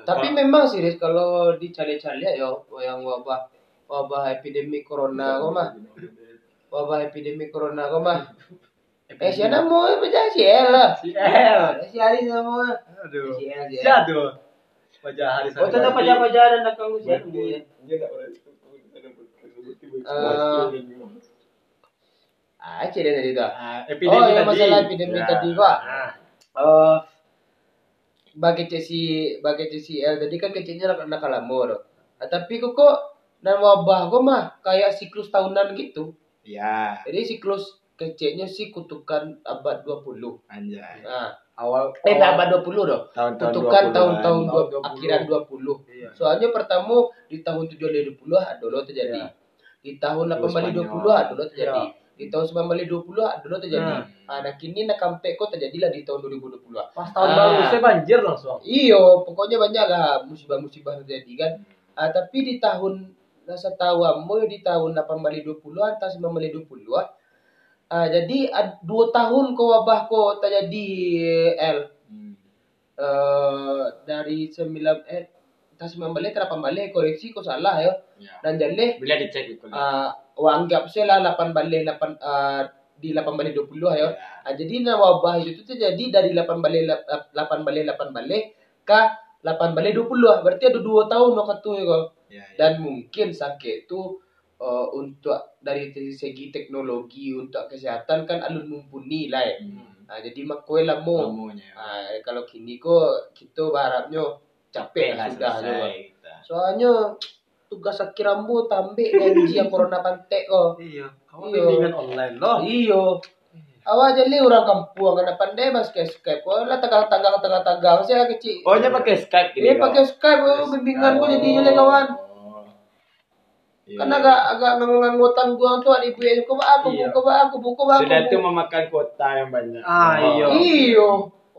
Tapi memang sih Riz, kalau dicari-cari ya yang wabah wabah epidemi corona kok mah. Wabah epidemi corona kok mah. <laughs> Eh siapa mau baca si El lah. si L Si Ali sama. aduh Si El si El. tuh wajah hari Oh tetap baca-baca dan nak kamu siapa ya. Dia nggak boleh Ah, cik dia tadi tu. Ah, Oh, yang masalah epidemi Ya. tadi kok. Eh, bagi CC bagi CCL tadi kan kecilnya nak nak kalamur. Ah, tapi kok kok dan wabah kok mah kayak siklus tahunan gitu. Ya, Jadi siklus kecilnya sih kutukan abad 20. anjay. Nah, awal eh nah, abad 20 dong. Tahun-tahun Kutukan 20-an. tahun-tahun tahun dua- 20. akhiran 20. Iya. Soalnya pertama di tahun 720 ada lo terjadi. Iya. Di tahun Terus 1820 Spanyol. ada lo terjadi. Iya. Di tahun 1920 ah, dulu terjadi. Ah, nah kini nak comeback kok terjadilah di tahun 2020. ah. Pas tahun Ah. baru saya banjir langsung. Iyo, pokoknya banyak lah musibah-musibah terjadi kan. Ah, tapi di tahun rasa tahu amo di tahun 1820 atau 1920 ah. Ah, jadi ad, dua tahun ko wabah ko terjadi L Hmm. eh dari sembilan eh tas sembilan balik terapan balik koreksi ko salah ya Ya. dan jadi Bila dicek itu. ah wah, anggap saya lah 8 balik 8 ah, di 8 balik 20 ya Ya. Ah, jadi nah wabah itu tuh terjadi dari 8 balik 8 balik 8 balik ke 8 balik 20 ah. berarti ada dua tahun no katu ya kok Ya, ya. dan mungkin sakit itu untuk dari segi teknologi untuk kesehatan kan alun mumpuni lah ya. Hmm. Nah, jadi makoi lah mo. Lamunya. Ah, kalau kini kok kita berharapnya capek lah sudah selesai. Soalnya tugas sakit rambut tambah janji yang corona pantek kok. Iya. Kamu Iya. bimbingan online loh. Iyo. Awak jadi orang kampung kan pandai mas ke Skype. Oh lah tagang-tagang tagang-tagang saya kecil. Oh, nya pakai Skype Ini pakai Skype oh, bimbingan gua jadinya lah kawan. Oh. Iya. Kan agak agak nganggutan gua tuh di ibu aku aku Iya. buku aku buku aku. Sudah itu memakan kuota yang banyak. Ah, iya. Iyo.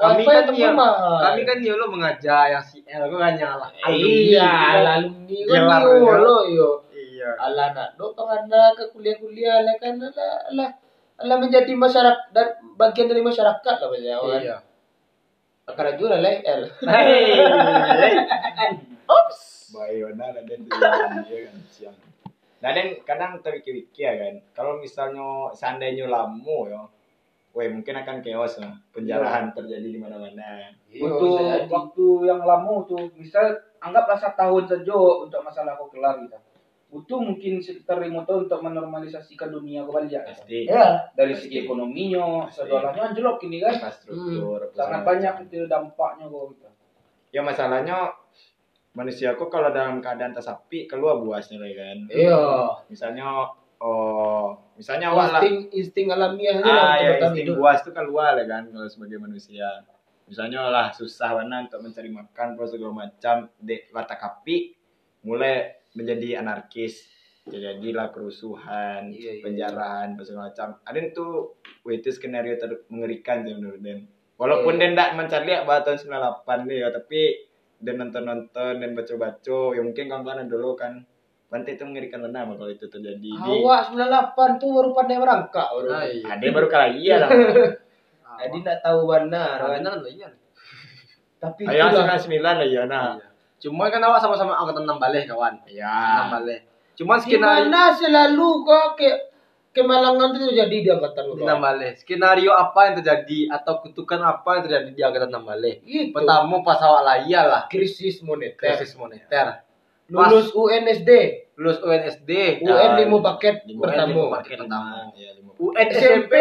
Kami kan itu iya, mahal. kami kan yo lo mengajar yang si L aku kan nyala. Iya, alumni kan ya. lo iyo. Iya. Ala nak do pangana ke kuliah-kuliah lah kan ala ala ala menjadi masyarakat dan bagian dari masyarakat lah banyak kan. Iya. Karena juga lah L. Bayona lah dan tujuan dia kan siang. Nah dan kadang terpikir-pikir ya kan, kalau misalnya seandainya lamu ya, weh mungkin akan chaos lah, penjarahan terjadi di mana-mana. Untuk waktu yang lama tuh, misal anggaplah satu tahun saja untuk masalah kau kelar kita. Butuh mungkin sekitar lima tahun untuk menormalisasikan dunia kembali ya. Pasti Ya. Dari Pasti. segi ekonominya, segalanya anjlok ini kan. infrastruktur. apa Sangat banyak itu dampaknya kok kita. Ya masalahnya manusia kok kalau dalam keadaan tersapi keluar buasnya kan. Iya. Misalnya oh misalnya awak lah Insting insting alamiahnya ah, ya, insting hidup. buas itu keluar lah kan kalau sebagai manusia misalnya lah susah mana untuk mencari makan apa segala macam dek watak kapi mulai menjadi anarkis terjadilah kerusuhan Iya, iya. penjarahan apa segala macam ada itu itu skenario ter- mengerikan sih menurut Den walaupun Iya. Den tidak mencari bahwa tahun 98 nih ya tapi Dan nonton-nonton dan baca-baca ya mungkin kawan-kawan dulu kan Pantai itu mengerikan benar kalau itu terjadi di Awak 98 tuh baru pandai merangkak baru. Nah, iya. ada baru kali iya lah <laughs> Jadi nak tahu benar Nah, kan. benar lah iya. Tapi Ayo itulah. 99 lah ya nah. Iya. Cuma kan awak sama-sama angkatan 6 balik kawan. Ya. 6 balik. Cuma skenario Gimana selalu kok ke kemalangan itu terjadi di angkatan di 6 balik. Skenario apa yang terjadi atau kutukan apa yang terjadi di angkatan 6 balik? Itu. Pertama pas awak lah iyalah krisis moneter. krisis moneter. Lulus UNSD, Lulus UNSD, UN dan 5 paket Lima paket pertama. Ya, lima UN SMP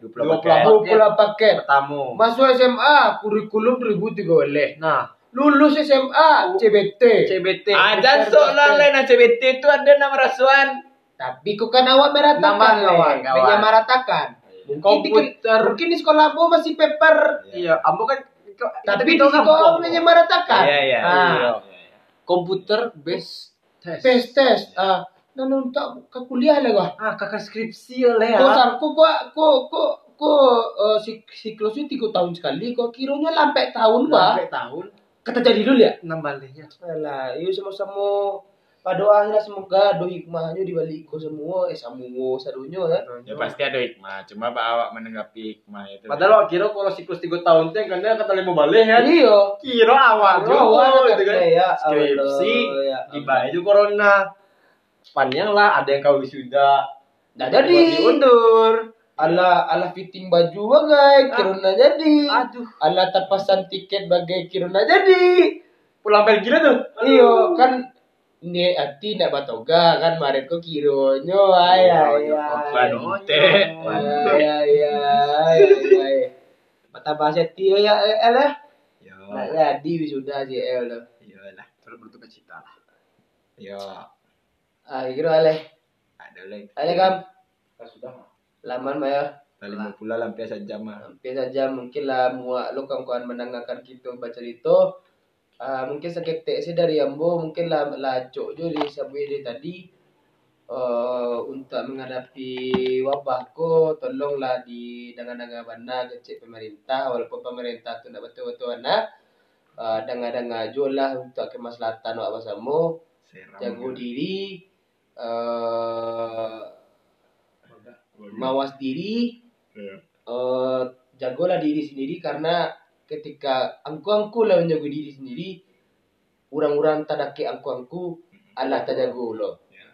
20 20 paket. 20 paket. pertama. Masuk SMA kurikulum 2003 boleh. Nah, Lulus SMA CBT. CBT. Ajan sok lah lain CBT itu ada nama rasuan. Tapi kok kan awak meratakan kawan, kawan. Mungkin di, Komputer. mungkin di sekolahmu masih paper. Iya, ambo kan Tapi di sekolah menyamaratakan. Iya iya. Ah. Komputer based test. tes tes ah dan untuk ke kuliah lah gua Ah, kakak skripsi lah ya. kok sangku kok kok kok kok eh, sik siklusnya tiga tahun sekali kok kiranya lampai tahun gua Sampai tahun kata jadi dulu ya 6 baliknya. Alah, yuk sama-sama pada akhirnya semoga do hikmahnya di balik semua eh semua sadunya ya Ya pasti ada hikmah, cuma pak awak menanggapi hikmah itu. Padahal awak kira kalau siklus 3 tahun teh kan dia kata lima balik kan. iya Kira awal Kira awal juga gitu kan. ya, Skripsi Allah, ya tiba itu corona. Panjang lah ada yang kau wisuda. Nggak jadi. Diundur. ala ala fitting baju bagai kiruna jadi Aduh, ala tapasan tiket bagai kiruna jadi pulang pel gila tuh. Iyo kan ini arti nak batoga kan kemarin kok kironyo ay ay ay Bante. ay ay mata bahasa tio ya el lah Ya. jadi wisuda si el lah Iyalah. Terus bertukar cita lah. Ya. ah kira ale Ada lagi. ale kam sudah. laman mah ya Lima pula lampian sejam mah. hampir saja mungkin lah muak lo kawan-kawan mendengarkan kita baca itu Ah, mungkin sakit sih dari ambo mungkin lah lah cok jo di sabwe dia tadi. Eh, untuk menghadapi wabah ko tolonglah di dengan-dengan bana kecil pemerintah. Walaupun pemerintah tu nak betul-betul anak uh, dengan-dengan jualah untuk kemaslahatan awak bersama jago diri uh, mawas diri. Iya. uh, jagolah diri sendiri karena ketika angku-angku lah menjaga diri sendiri orang-orang tak dake angku-angku Allah tak jaga lo. Ya.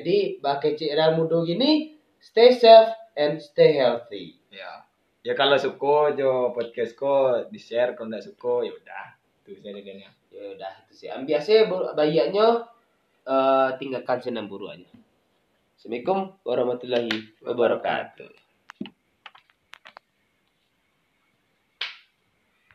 Jadi pakai cik muda gini stay safe and stay healthy. Ya. Ya kalau suka jo podcast ko di share kalau tidak suka ya udah. Itu saja dia. Ya udah itu sih. Biasa bayaknya uh, tinggalkan senam buruannya. Assalamualaikum warahmatullahi wabarakatuh.